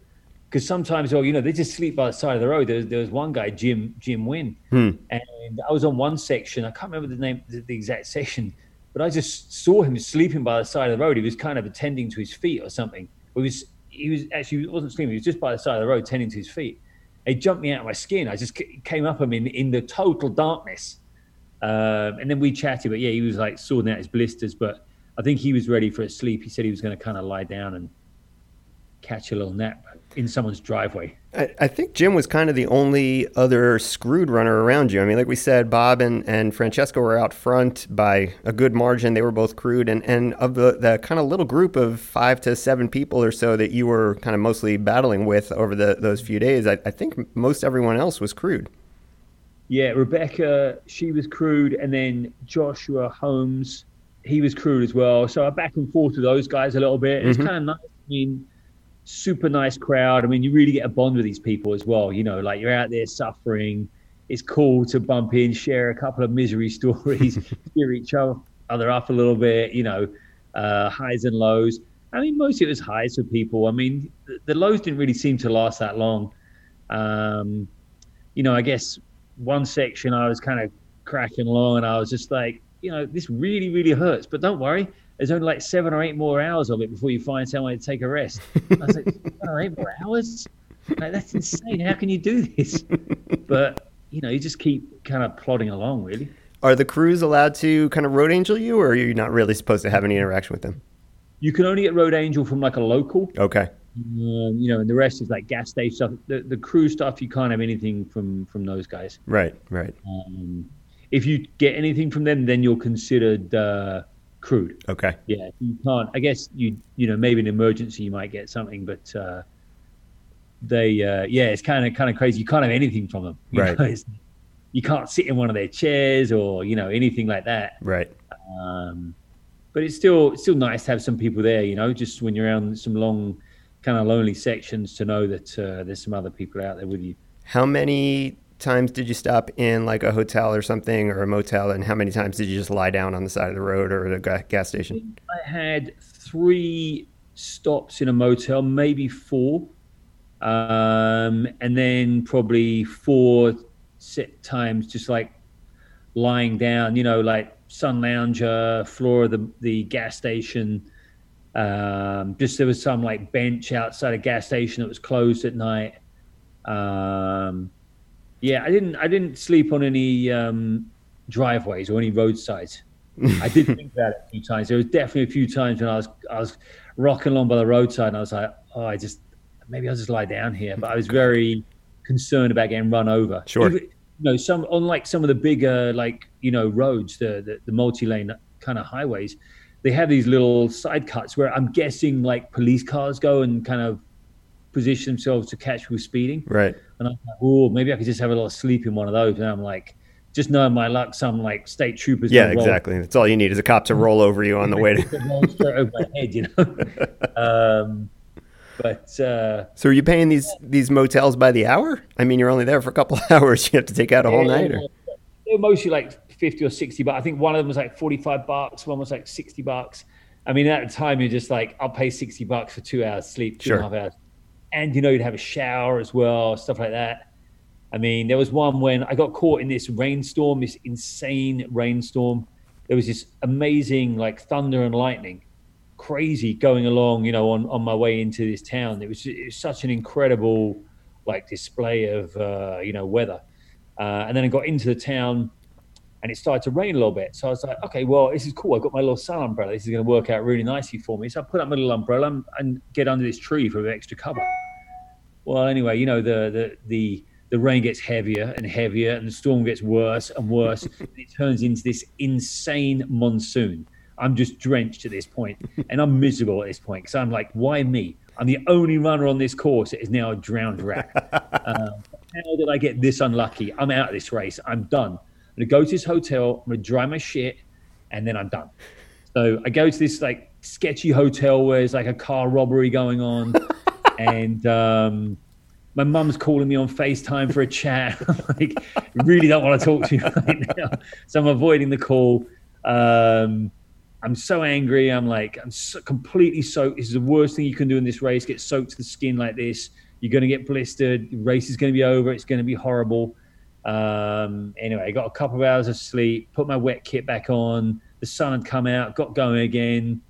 because sometimes, oh, you know, they just sleep by the side of the road. There, there was one guy, Jim Jim Wynn, hmm. and I was on one section. I can't remember the name, the, the exact section, but I just saw him sleeping by the side of the road. He was kind of attending to his feet or something. He was he was actually he wasn't sleeping. He was just by the side of the road, tending to his feet it jumped me out of my skin. I just came up him in, in the total darkness. Um, and then we chatted, but yeah, he was like sorting out his blisters, but I think he was ready for a sleep. He said he was going to kind of lie down and catch a little nap in someone's driveway. I, I think Jim was kind of the only other screwed runner around you. I mean, like we said, Bob and, and Francesco were out front by a good margin. They were both crewed. And, and of the, the kind of little group of five to seven people or so that you were kind of mostly battling with over the, those few days, I, I think most everyone else was crewed. Yeah, Rebecca, she was crewed. And then Joshua Holmes, he was crewed as well. So I back and forth with those guys a little bit. It's mm-hmm. kind of nice. I mean, super nice crowd. I mean, you really get a bond with these people as well. You know, like you're out there suffering. It's cool to bump in, share a couple of misery [laughs] stories, cheer each other up a little bit. You know, uh, highs and lows. I mean, mostly it was highs for people. I mean, the, the lows didn't really seem to last that long. Um, you know, I guess one section I was kind of cracking along, and I was just like, you know, this really, really hurts. But don't worry, there's only like seven or eight more hours of it before you find someone to take a rest. [laughs] I was like, seven or eight more hours? Like, that's insane. How can you do this? [laughs] But, you know, you just keep kind of plodding along, really. Are the crews allowed to kind of road angel you, or are you not really supposed to have any interaction with them? You can only get road angel from like a local. Okay. Um, you know, and the rest is like gas station stuff. The, the crew stuff, you can't have anything from from those guys. Right, right. Um, if you get anything from them, then you're considered uh, crewed. Okay. Yeah, you can't. I guess you you know maybe an emergency you might get something, but uh, they uh, yeah, it's kind of kind of crazy. You can't have anything from them. You right. Know, you can't sit in one of their chairs or you know anything like that. Right. Um, but it's still it's still nice to have some people there. You know, just when you're around some long, kind of lonely sections, to know that uh, there's some other people out there with you. How many times did you stop in like a hotel or something or a motel and how many times did you just lie down on the side of the road or at a gas station? I had three stops in a motel maybe four. Um, and then probably four set times just like lying down you know like sun lounger floor of the, the gas station. Um, just there was some like bench outside a gas station that was closed at night. Um, yeah, I didn't. I didn't sleep on any um, driveways or any roadsides. I did [laughs] think about it a few times. There was definitely a few times when I was I was rocking along by the roadside and I was like, oh, I just maybe I'll just lie down here. But I was very concerned about getting run over. Sure. Even, you know, some unlike some of the bigger like you know roads, the the, the multi-lane kind of highways, they have these little side cuts where I'm guessing like police cars go and kind of position themselves to catch people speeding. Right. And I'm like, oh, maybe I could just have a little sleep in one of those. And I'm like, just knowing my luck, some like state troopers. Yeah, exactly. That's all you need is a cop to roll over you on the way to. [laughs] roll straight over my head, you know. [laughs] um, but uh, so, are you paying these these motels by the hour? I mean, you're only there for a couple of [laughs] hours. You have to take out a whole night. Or... They're mostly like fifty or sixty, but I think one of them was like forty-five bucks. One was like sixty bucks. I mean, at the time, you're just like, I'll pay sixty bucks for two hours sleep, two sure. and a half hours and you know you'd have a shower as well, stuff like that. I mean, there was one when I got caught in this rainstorm, this insane rainstorm. There was this amazing like thunder and lightning, crazy going along, you know, on, on my way into this town. It was, it was such an incredible like display of uh, you know weather. Uh, and then I got into the town and it started to rain a little bit. So I was like, okay, well, this is cool. I've got my little sun umbrella. This is going to work out really nicely for me. So I put up my little umbrella and get under this tree for an extra cover. Well, anyway, you know, the, the, the, the rain gets heavier and heavier and the storm gets worse and worse. [laughs] and it turns into this insane monsoon. I'm just drenched at this point and I'm miserable at this point because I'm like, why me? I'm the only runner on this course that is now a drowned rat. Um, [laughs] how did I get this unlucky? I'm out of this race. I'm done. I'm gonna go to this hotel. I'm gonna dry my shit, and then I'm done. So I go to this like sketchy hotel where there's like a car robbery going on, [laughs] and um, my mum's calling me on FaceTime for a chat. [laughs] like, really don't want to talk to you [laughs] right now, so I'm avoiding the call. Um, I'm so angry. I'm like, I'm so completely soaked. This is the worst thing you can do in this race. Get soaked to the skin like this. You're going to get blistered. The race is going to be over. It's going to be horrible. Um, anyway, I got a couple of hours of sleep, put my wet kit back on. The sun had come out, got going again.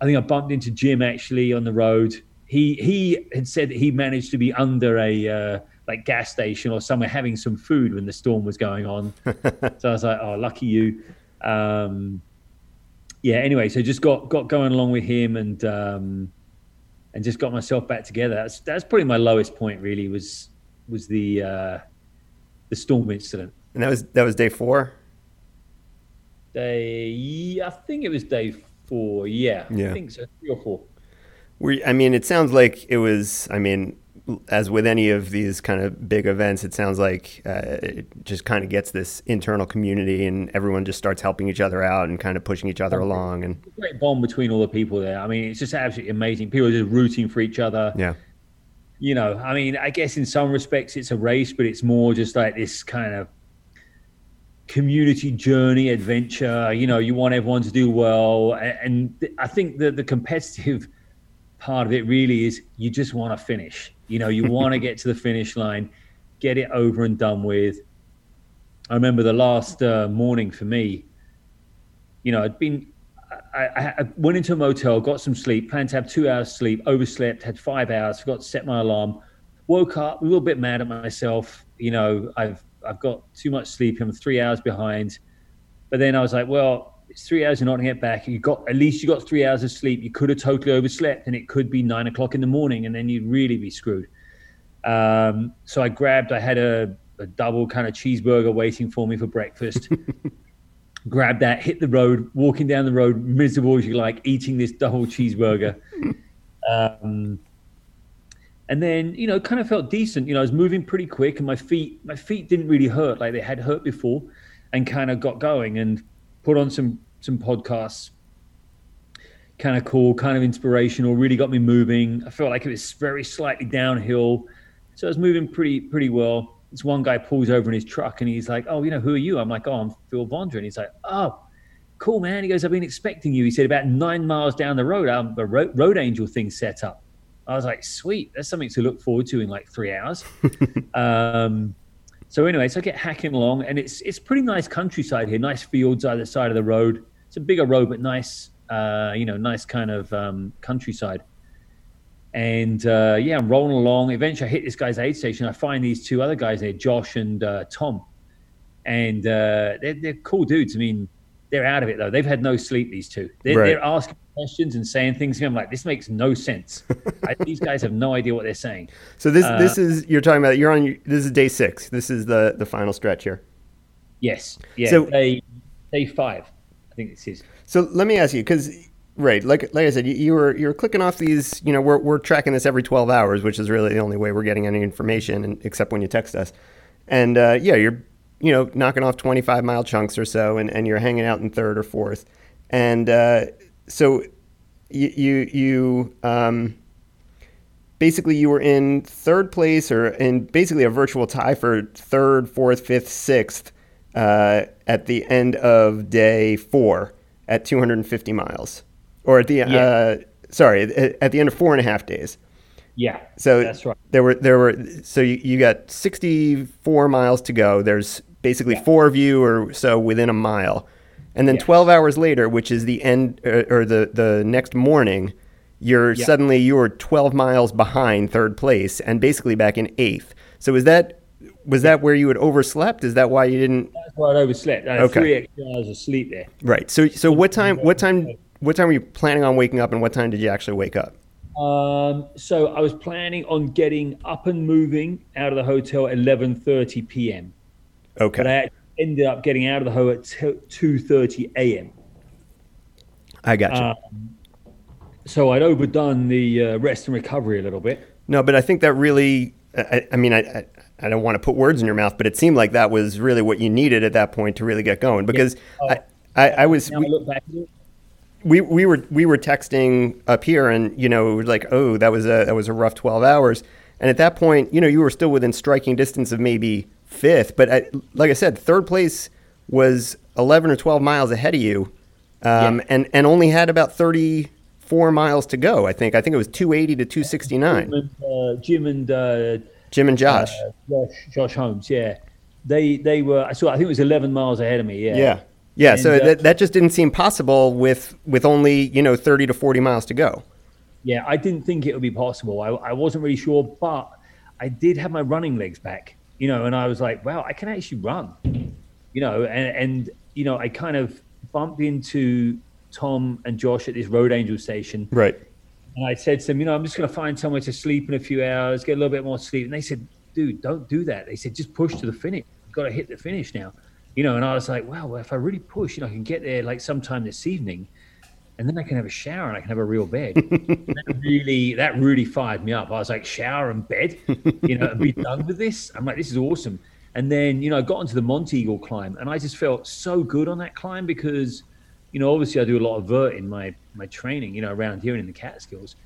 I think I bumped into Jim actually on the road. He he had said that he managed to be under a uh, like gas station or somewhere having some food when the storm was going on. [laughs] so I was like, oh, lucky you. Um, yeah. Anyway, so just got got going along with him and um, and just got myself back together. That's that's probably my lowest point. Really was was the uh, the storm incident. And that was that was day four. Day, I think it was day four. Yeah, Yeah. I think so, three or four. We, I mean, it sounds like it was. I mean, as with any of these kind of big events, it sounds like uh, it just kind of gets this internal community, and everyone just starts helping each other out and kind of pushing each other along. And Great bond between all the people there. I mean, it's just absolutely amazing. People are just rooting for each other. yeah, you know, I mean, I guess in some respects it's a race, but it's more just like this kind of community journey adventure. You know, you want everyone to do well, and I think that the competitive [laughs] part of it really is you just want to finish. You know, you [laughs] want to get to the finish line, get it over and done with. I remember the last uh, morning for me. You know, I'd been I, I, went into a motel, got some sleep, planned to have two hours sleep, overslept, had five hours, forgot to set my alarm, woke up a little bit mad at myself. You know, I've I've got too much sleep. I'm three hours behind. But then I was like, well, it's three hours you're not going to get back. You got at least you got three hours of sleep. You could have totally overslept, and it could be nine o'clock in the morning, and then you'd really be screwed. Um, so I grabbed. I had a, a double kind of cheeseburger waiting for me for breakfast. [laughs] grabbed that, hit the road, walking down the road, miserable as you like, eating this double cheeseburger. [laughs] um, and then, you know, kind of felt decent. You know, I was moving pretty quick, and my feet, my feet didn't really hurt like they had hurt before, and kind of got going and put on some some podcasts. Kind of cool, kind of inspirational. Really got me moving. I felt like it was very slightly downhill, so I was moving pretty pretty well this one guy pulls over in his truck and he's like, "Oh, you know, who are you?" I'm like, "Oh, I'm Phil Vondra," and he's like, "Oh, cool, man." He goes, "I've been expecting you." He said, "About nine miles down the road, um, the road, road angel thing set up." I was like, "Sweet, that's something to look forward to in like three hours." [laughs] um, so anyway, so I get hacking along, and it's it's pretty nice countryside here, nice fields either side of the road. It's a bigger road, but nice, uh, you know, nice kind of um, countryside. And uh, yeah, I'm rolling along. Eventually, I hit this guy's aid station. I find these two other guys there, Josh and uh, Tom, and uh, they're, they're cool dudes. I mean, they're out of it though. They've had no sleep. These two, they're, Right. they're asking questions and saying things to me. I'm like, this makes no sense. I, these guys have no idea what they're saying. so this Uh, this is you're talking about. You're on. This is day six. This is the the final stretch here. Yes, yeah. So- day day five, I think this is. So let me ask you, because right, like like I said, you, you were you were clicking off these. You know, we're we're tracking this every twelve hours, which is really the only way we're getting any information, and, except when you text us. And uh, yeah, you're you know knocking off twenty five mile chunks or so, and, and you're hanging out in third or fourth. And uh, so you you you um, basically you were in third place or in basically a virtual tie for third, fourth, fifth, sixth uh, at the end of day four at 250 miles, or at the Yeah. uh, sorry at the end of four and a half days. Yeah, So that's right. There were there were so you, you got 64 miles to go. There's basically Yeah. four of you or so within a mile, and then Yes. 12 hours later, which is the end uh, or the the next morning, you're Yeah. suddenly you're 12 miles behind third place and basically back in eighth. So is that was that where you had overslept? Is that why you didn't? That's why I overslept. I had Okay. three extra hours of sleep there. Right. So so what time what time [laughs] what time were you planning on waking up, and what time did you actually wake up? Um, so I was planning on getting up and moving out of the hotel at 11:30 p.m. Okay. But I ended up getting out of the hotel at 2:30 a.m. I got you. Uh, So I'd overdone the uh, rest and recovery a little bit. No, but I think that really, I, I mean, I, I, I don't want to put words in your mouth, but it seemed like that was really what you needed at that point to really get going because Oh. I, I, I was, Now I we, look back. We, we were, we were texting up here and, you know, it was like, oh, that was a, that was a rough 12 hours. And at that point, you know, you were still within striking distance of maybe fifth, but I, like I said, third place was 11 or 12 miles ahead of you. Um, Yeah. and, and only had about 34 miles to go. I think, I think it was 280 to 269. Jim and, uh, Jim and uh, Jim and Josh. uh, Josh, Josh Holmes, yeah, they they were. I saw. I think it was 11 miles ahead of me. Yeah. Yeah. Yeah, so And, uh, that, that just didn't seem possible with with only, you know, 30 to 40 miles to go. Yeah, I didn't think it would be possible. I, I wasn't really sure, but I did have my running legs back, you know, and I was like, wow, I can actually run, you know, and, and you know, I kind of bumped into Tom and Josh at this Road Angel station. Right. And I said to them, you know, I'm just going to find somewhere to sleep in a few hours, get a little bit more sleep. And they said, dude, don't do that. They said, just push to the finish. You've got to hit the finish now. You know, and I was like, wow, well, if I really push, you know, I can get there like sometime this evening and then I can have a shower and I can have a real bed. [laughs] that really, that really fired me up. I was like, shower and bed, you know, and be done with this. I'm like, this is awesome. And then, you know, I got onto the Monteagle climb and I just felt so good on that climb because, you know, obviously I do a lot of vert in my, my training, you know, around here and in the Catskills.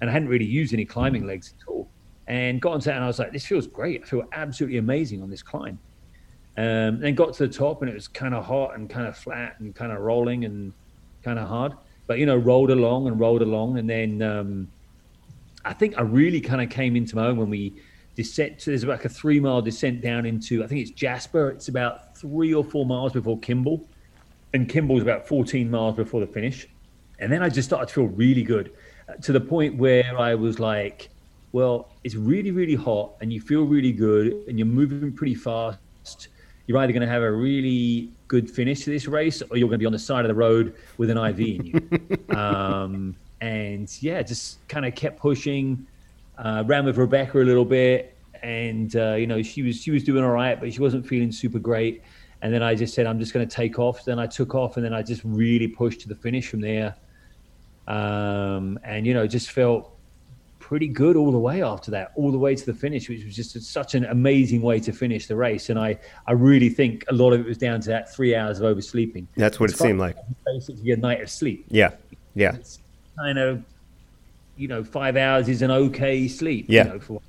And I hadn't really used any climbing legs at all. And got onto that and I was like, this feels great. I feel absolutely amazing on this climb. Um, then got to the top and it was kind of hot and kind of flat and kind of rolling and kind of hard but you know, rolled along and rolled along, and then um, I think I really kind of came into my own when we descent. So there's like a three mile descent down into I think it's Jasper. It's about three or four miles before Kimball and Kimball's about 14 miles before the finish. And then I just started to feel really good uh, to the point where I was like, well, it's really, really hot and you feel really good and you're moving pretty fast. You're either going to have a really good finish to this race, or you're going to be on the side of the road with an IV in you. [laughs] um, and yeah, just kind of kept pushing. Uh, ran with Rebecca a little bit, and uh, you know she was she was doing all right, but she wasn't feeling super great. And then I just said I'm just going to take off. Then I took off, and then I just really pushed to the finish from there. Um, and you know, just felt pretty good all the way after that, all the way to the finish, which was just such an amazing way to finish the race. And I, I really think a lot of it was down to that three hours of oversleeping. That's what it's it seemed like. Basically, a night of sleep. Yeah, yeah. It's kind of, you know, five hours is an okay sleep. Yeah. You know, for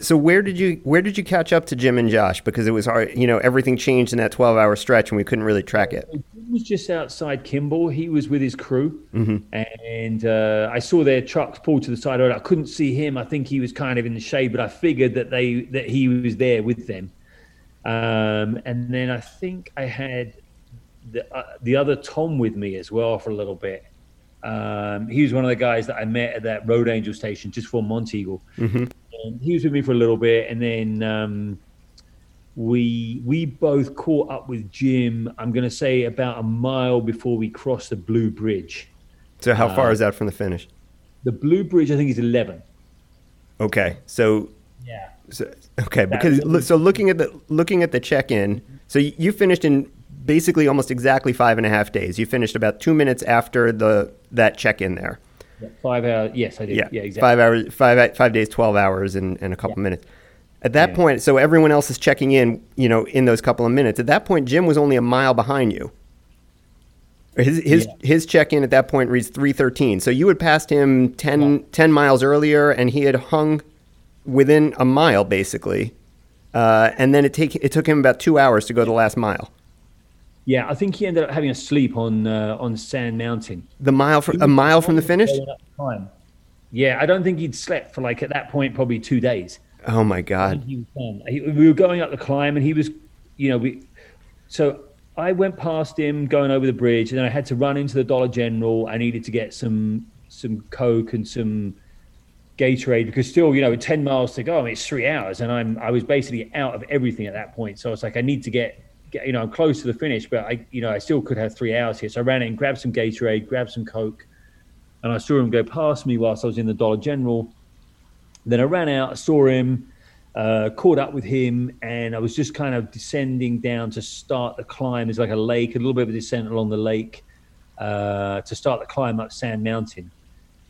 so where did you where did you catch up to Jim and Josh? Because it was hard, you know, everything changed in that twelve hour stretch, and we couldn't really track it. Jim was just outside Kimball. He was with his crew, mm-hmm. and uh, I saw their trucks pulled to the side. I couldn't see him. I think he was kind of in the shade, but I figured that they that he was there with them. Um, and then I think I had the uh, the other Tom with me as well for a little bit. Um, he was one of the guys that I met at that Road Angel station just for Monteagle. Mm-hmm and he was with me for a little bit, and then um, we we both caught up with Jim. I'm going to say about a mile before we crossed the Blue Bridge. So how far uh, is that from the finish? The Blue Bridge, I think, is 11. Okay, so yeah. So, okay, because so looking at the looking at the check-in, so you finished in basically almost exactly five and a half days. You finished about two minutes after the that check-in there. Five hours. Yes, I did. Yeah, yeah exactly. Five hours, five five days, twelve hours, and, and a couple yeah. minutes. At that yeah. point, so everyone else is checking in, you know, in those couple of minutes. At that point, Jim was only a mile behind you. His his yeah. his check in at that point reads three thirteen. So you had passed him 10, 10, miles earlier, and he had hung within a mile basically. Uh, and then it take it took him about two hours to go the last mile. Yeah, I think he ended up having a sleep on uh, on Sand Mountain. The mile from a mile from the finish. Yeah, I don't think he'd slept for like at that point probably two days. Oh my god! He he, we were going up the climb, and he was, you know, we. So I went past him going over the bridge, and then I had to run into the Dollar General. I needed to get some some Coke and some Gatorade because still, you know, ten miles to go. I mean, it's three hours, and I'm I was basically out of everything at that point. So I was like, I need to get, you know, I'm close to the finish, but I, you know, I still could have three hours here. So I ran in, grabbed some Gatorade, grabbed some Coke, and I saw him go past me whilst I was in the Dollar General. Then I ran out, I saw him, uh, caught up with him, and I was just kind of descending down to start the climb. There's like a lake, a little bit of a descent along the lake uh, to start the climb up Sand Mountain.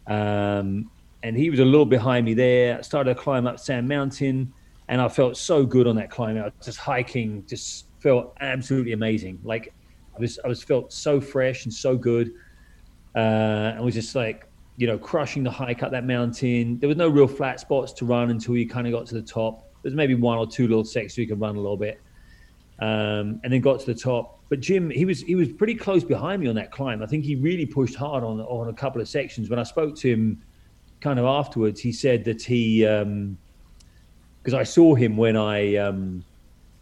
Um, and he was a little behind me there. I started to climb up Sand Mountain, and I felt so good on that climb. I was just hiking, just felt absolutely amazing. Like I was, I was felt so fresh and so good, uh, and was just like you know crushing the hike up that mountain. There was no real flat spots to run until you kind of got to the top. There's maybe one or two little sections you could run a little bit, um, and then got to the top. But Jim, he was he was pretty close behind me on that climb. I think he really pushed hard on on a couple of sections. When I spoke to him, kind of afterwards, he said that he because um, I saw him when I um,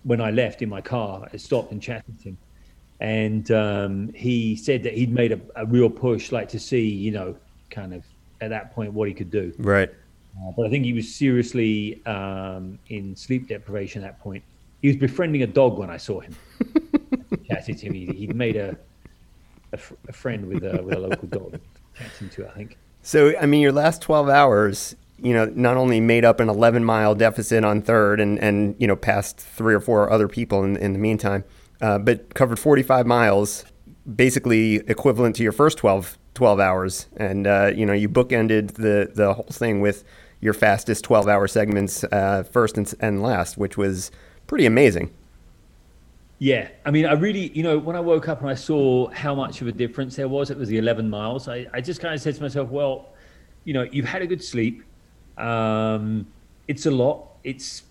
when I left in my car, I stopped and chatted to him, and um, he said that he'd made a, a, real push, like to see, you know, kind of at that point what he could do. Right. Uh, but I think he was seriously um, in sleep deprivation at that point. He was befriending a dog when I saw him. [laughs] chatted to him. He, would made a, a, a friend with a, with a local dog. Chatting to, I think. So, I mean, your last 12 hours, you know, not only made up an 11 mile deficit on third and, and you know, passed three or four other people in, in the meantime, uh, but covered 45 miles, basically equivalent to your first 12, 12 hours. And, uh, you know, you bookended the, the whole thing with your fastest 12 hour segments, uh, first and, and last, which was pretty amazing. Yeah, I mean, I really, you know, when I woke up and I saw how much of a difference there was, it was the 11 miles. I, I just kind of said to myself, well, you know, you've had a good sleep. Um, it's a lot. It's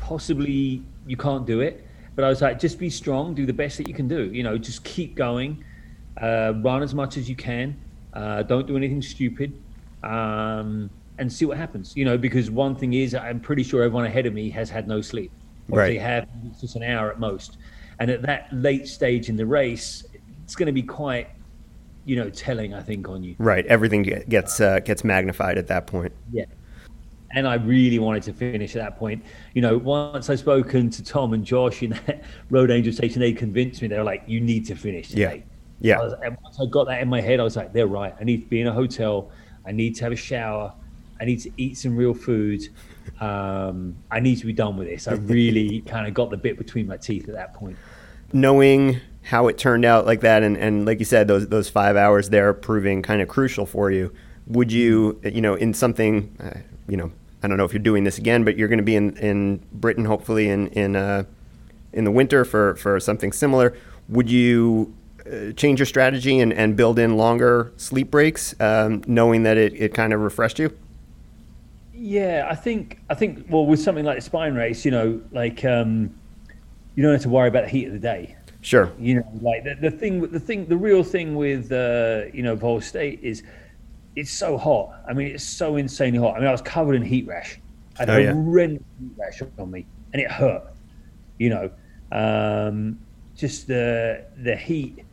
possibly you can't do it, but I was like, just be strong, do the best that you can do. You know, just keep going, uh, run as much as you can, uh, don't do anything stupid, um, and see what happens. You know, because one thing is, I'm pretty sure everyone ahead of me has had no sleep. Or Right. They have just an hour at most, and at that late stage in the race, it's going to be quite, you know, telling. I think on you. Right. Everything gets, uh, gets magnified at that point. Yeah. And I really wanted to finish at that point. You know, once I've spoken to Tom and Josh in that [laughs] Road Angel station, they convinced me. They were like, "You need to finish Yeah. Yeah. I was, and once I got that in my head, I was like, "They're right. I need to be in a hotel. I need to have a shower. I need to eat some real food. Um, I need to be done with this." I [laughs] really kind of got the bit between my teeth at that point. knowing how it turned out like that and, and like you said those those five hours there proving kind of crucial for you would you you know in something uh, you know I don't know if you're doing this again but you're going to be in, in Britain hopefully in in uh, in the winter for for something similar. Would you uh, change your strategy and, and build in longer sleep breaks um, knowing that it, it kind of refreshed you? Yeah, I think I think well with something like the spine race, you know, like um, you don't have to worry about the heat of the day. sure. You know, like the, the thing, the thing, the real thing with uh, you know Vol State is it's so hot. I mean, it's so insanely hot. I mean, I was covered in heat rash. I had Oh, a yeah. horrendous heat rash on me, and it hurt. You know, um, just the the heat.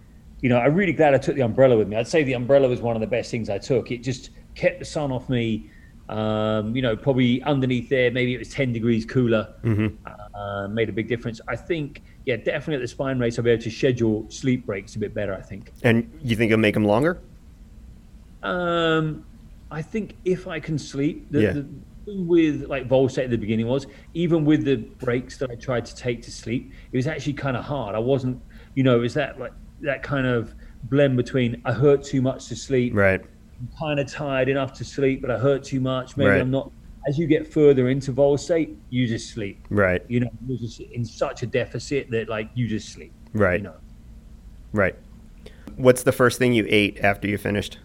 You know, I'm really glad I took the umbrella with me. I'd say the umbrella was one of the best things I took. It just kept the sun off me. Um, you know, probably underneath there, maybe it was 10 degrees cooler. Uh, made a big difference. I think, yeah, definitely at the spine race, I'll be able to schedule sleep breaks a bit better. I think. and you think it'll make them longer Um, I think if I can sleep, the, Yeah. the with like Vol State at the beginning was even with the breaks that I tried to take to sleep, it was actually kind of hard. I wasn't, you know, it was that like that kind of blend between I hurt too much to sleep, right kind of tired enough to sleep, but I hurt too much. Maybe Right. I'm not. As you get further into Vol State, you just sleep. right You know, you're just in such a deficit that like you just sleep. right You know. right what's the first thing you ate after you finished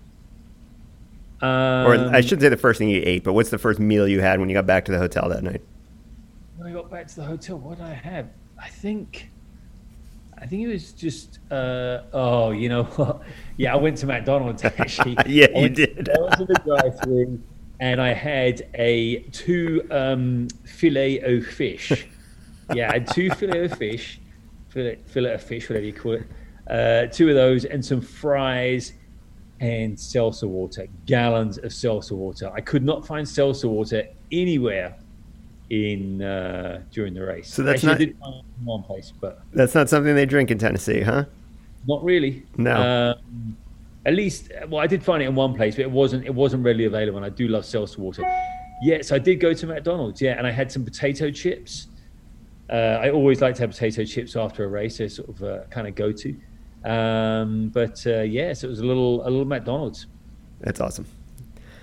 Um, Or I shouldn't say the first thing you ate, but what's the first meal you had when you got back to the hotel that night? when I got back to the hotel, what did I have? I think, I think it was just, uh, oh, you know what? [laughs] Yeah, I went to McDonald's [laughs] actually. Yeah, I you did. I went to the drive-through and I had a two um, fillet o fish. [laughs] Yeah, I had two fillet o fish, fillet, fillet of fish, whatever you call it. Uh, two of those and some fries and seltzer water, gallons of seltzer water. I could not find seltzer water anywhere in uh, during the race. So that's Actually, I not- did find it in one place, but That's not something they drink in Tennessee, huh? not really. No. Um, at least, well, I did find it in one place, but it wasn't. It wasn't readily available. And I do love seltzer water. Yes, I did go to McDonald's. Yeah, and I had some potato chips. Uh, I always like to have potato chips after a race. They're sort of uh, kind of go to. Um, but uh, yes, it was a little a little McDonald's. That's awesome.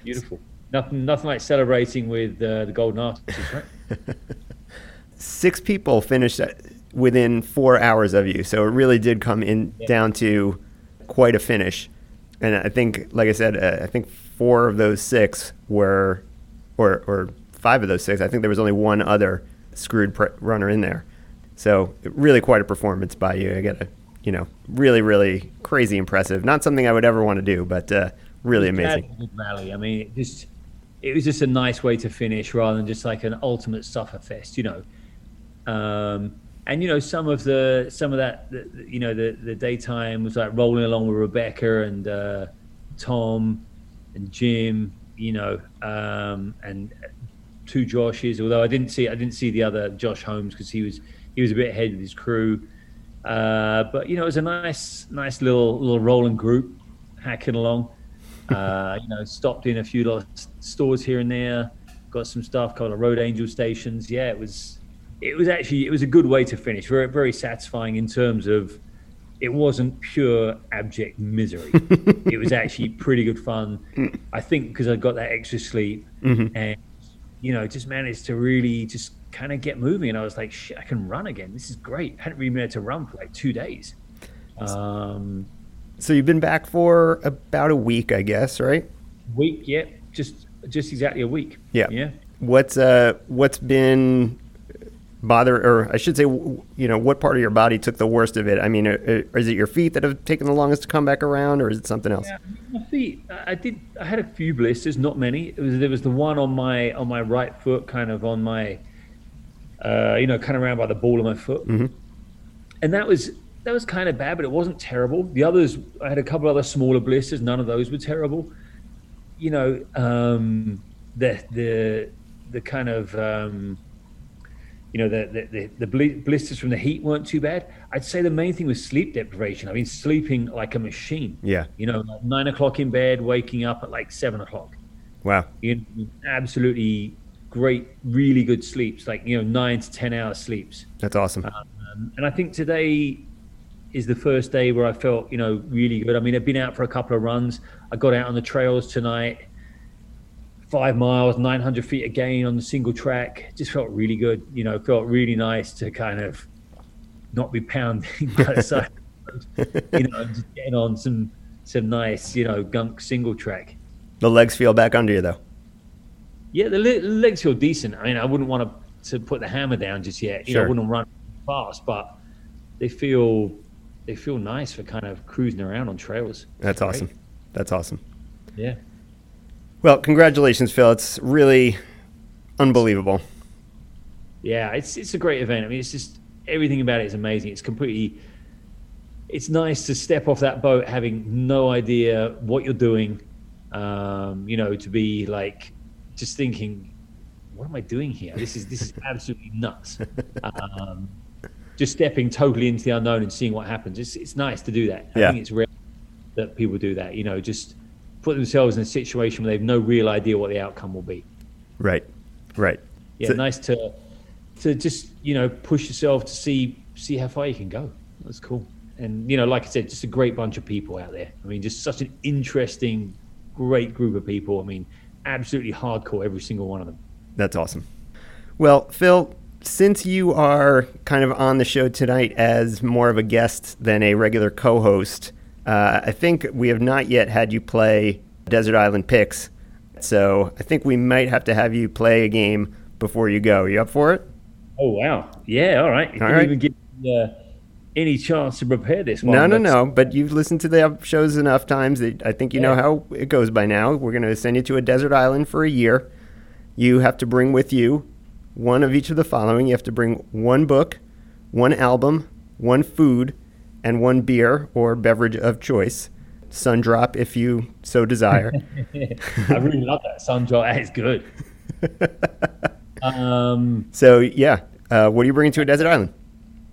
Beautiful. Nothing nothing like celebrating with uh, the golden arches, right? [laughs] Six people finished within four hours of you, so it really did come in down to quite a finish. And I think, like I said, uh, I think four of those six were, or or five of those six. I think there was only one other screwed pr- runner in there. So really quite a performance by you. I got to, you know, really really crazy impressive. Not something I would ever want to do, but uh, really amazing. Glad it was a good rally. I mean, it just it was just a nice way to finish rather than just like an ultimate sufferfest, you know. Um, and you know, some of the some of that, the, the- you know, the the daytime was like rolling along with Rebecca and uh, Tom and Jim, you know, um, and two Joshes. Although I didn't see I didn't see the other Josh Holmes because he was he was a bit ahead with his crew. Uh, but you know, it was a nice nice little little rolling group hacking along. [laughs] Uh, you know, stopped in a few little stores here and there, got some stuff called Road Angel stations. Yeah, it was it was actually it was a good way to finish. Very very satisfying in terms of it wasn't pure abject misery. [laughs] it was actually pretty good fun. I think because I got that extra sleep and you know just managed to really just kind of get moving. And I was like, shit, I can run again. This is great. I hadn't really been able to run for like two days. Um, So you've been back for about a week, I guess, right? week, yeah, just just exactly a week. Yeah. yeah. What's uh what's been bother or I should say you know what part of your body took the worst of it? I mean, uh, uh, is it your feet that have taken the longest to come back around or is it something else? Yeah, my feet. I I did. I had a few blisters, not many. It was there was the one on my on my right foot, kind of on my, uh, you know, kind of around by the ball of my foot, and that was that was kind of bad, but it wasn't terrible. The others, I had a couple other smaller blisters. None of those were terrible. You know, um, the the the kind of um, you know the the, the, the bli- blisters from the heat weren't too bad. I'd say the main thing was sleep deprivation. I mean, sleeping like a machine. Yeah. You know, like nine o'clock in bed, waking up at like seven o'clock. Wow. You know, absolutely great, really good sleeps, like you know, nine to ten hour sleeps. That's awesome. Um, and I think today is the first day where I felt, you know, really good. I mean, I've been out for a couple of runs. I got out on the trails tonight, five miles, 900 feet again on the single track. Just felt really good. You know, felt really nice to kind of not be pounding [laughs] by the side. of the road, you know, just getting on some some nice, you know, gunk single track. The legs feel back under you though. Yeah, the legs feel decent. I mean, I wouldn't want to to put the hammer down just yet. You know, I wouldn't run fast, but they feel they feel nice for kind of cruising around on trails. That's Great. awesome. That's awesome. Yeah. Well, congratulations, Phil. It's really unbelievable. Yeah, it's it's a great event. I mean, it's just everything about it is amazing. It's completely. It's nice to step off that boat having no idea what you're doing. Um, you know, to be like just thinking, what am I doing here? This is this is [laughs] absolutely nuts. Um, just stepping totally into the unknown and seeing what happens. It's it's nice to do that. I Yeah. think it's rare that people do that. You know, just put themselves in a situation where they've no real idea what the outcome will be. Right. Right. Yeah, So- nice to to just you know push yourself to see see how far you can go. That's cool. And you know, like I said, just a great bunch of people out there. I mean, just such an interesting, great group of people. I mean, absolutely hardcore, every single one of them. That's awesome. Well, Phil, since you are kind of on the show tonight as more of a guest than a regular co host, uh, I think we have not yet had you play Desert Island Picks. So I think we might have to have you play a game before you go. Are you up for it? Oh wow, yeah, all right. You All right. even give me uh, any chance to prepare this one. no, no, no. But you've listened to the shows enough times that I think you know how it goes by now. We're going to send you to a desert island for a year. You have to bring with you one of each of the following. You have to bring one book, one album, one food, and one beer or beverage of choice. Sundrop, if you so desire. [laughs] [laughs] I really love that Sunjaw. That is good. [laughs] um, so, yeah. Uh, what are you bringing to a desert island?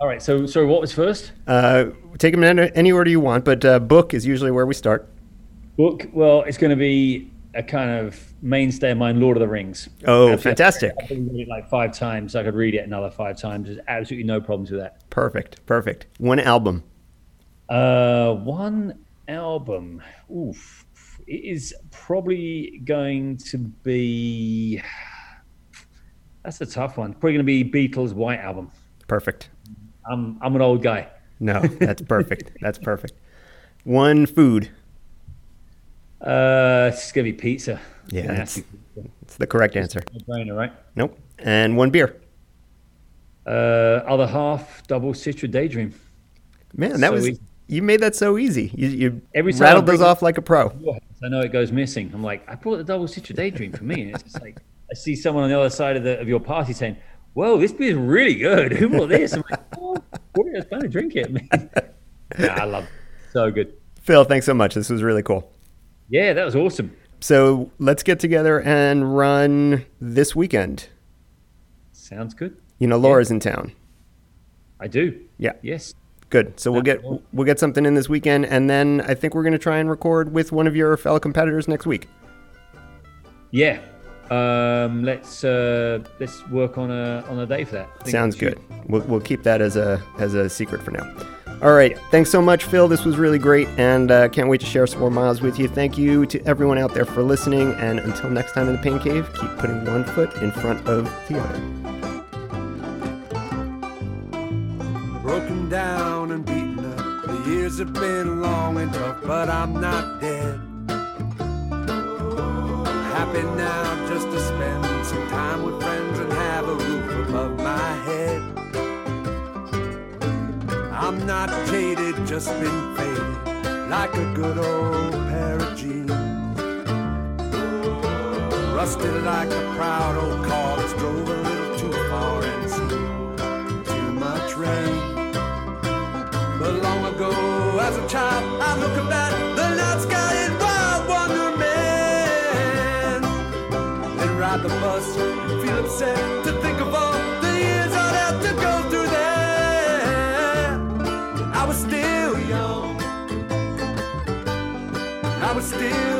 All right. So, sorry, what was first? Uh, take them in any order you want, but uh, book is usually where we start. Book. Well, it's going to be a kind of mainstay of mine, Lord of the Rings. Oh, Absolutely. fantastic. I've read it like five times. I could read it another five times. There's absolutely no problems with that. Perfect. Perfect. One album. Uh, one album. Oof. It is probably going to be. That's a tough one. Probably going to be Beatles' White Album. Perfect. I'm I'm an old guy. No, that's perfect. [laughs] that's perfect. One food. Uh, it's going to be pizza. Yeah, Gonna that's- have to be pizza. It's the correct answer. No-brainer, right? Nope. And one beer. Uh, other half double Citra Daydream. Man, that So was easy. you made that so easy. You, you Every rattled those off like a pro. I know it goes missing. I'm like, I brought the double Citra Daydream for me, and it's just like I see someone on the other side of the of your party saying, "Whoa, this beer's really good. [laughs] Who brought this?" I'm like, [laughs] "Oh, I was trying to drink it." [laughs] Man. yeah, I love it. So good. Phil, thanks so much. This was really cool. Yeah, that was awesome. So let's get together and run this weekend. Sounds good. You know, Laura's in town. I do. Yeah. Yes. Good. So we'll get we'll get something in this weekend, and then I think we're going to try and record with one of your fellow competitors next week. Yeah. Um, let's uh, let's work on a on a day for that. Sounds good. We'll, we'll keep that as a as a secret for now. All right. Thanks so much, Phil. This was really great, and uh, can't wait to share some more miles with you. Thank you to everyone out there for listening, and until next time in the Pain Cave, keep putting one foot in front of the other. broken down and beaten up. The years have been long and tough, but I'm not dead. Happy now just to spend some time with friends and have a roof above my head. I'm not jaded, just been faded like a good old pair of jeans. Rusted like a proud old car that's drove a little too far and seen too much rain. But long ago, as a child, I look at the night sky ride the bus and feel upset to think of all the years I'd have to go through there. I was still young. I was still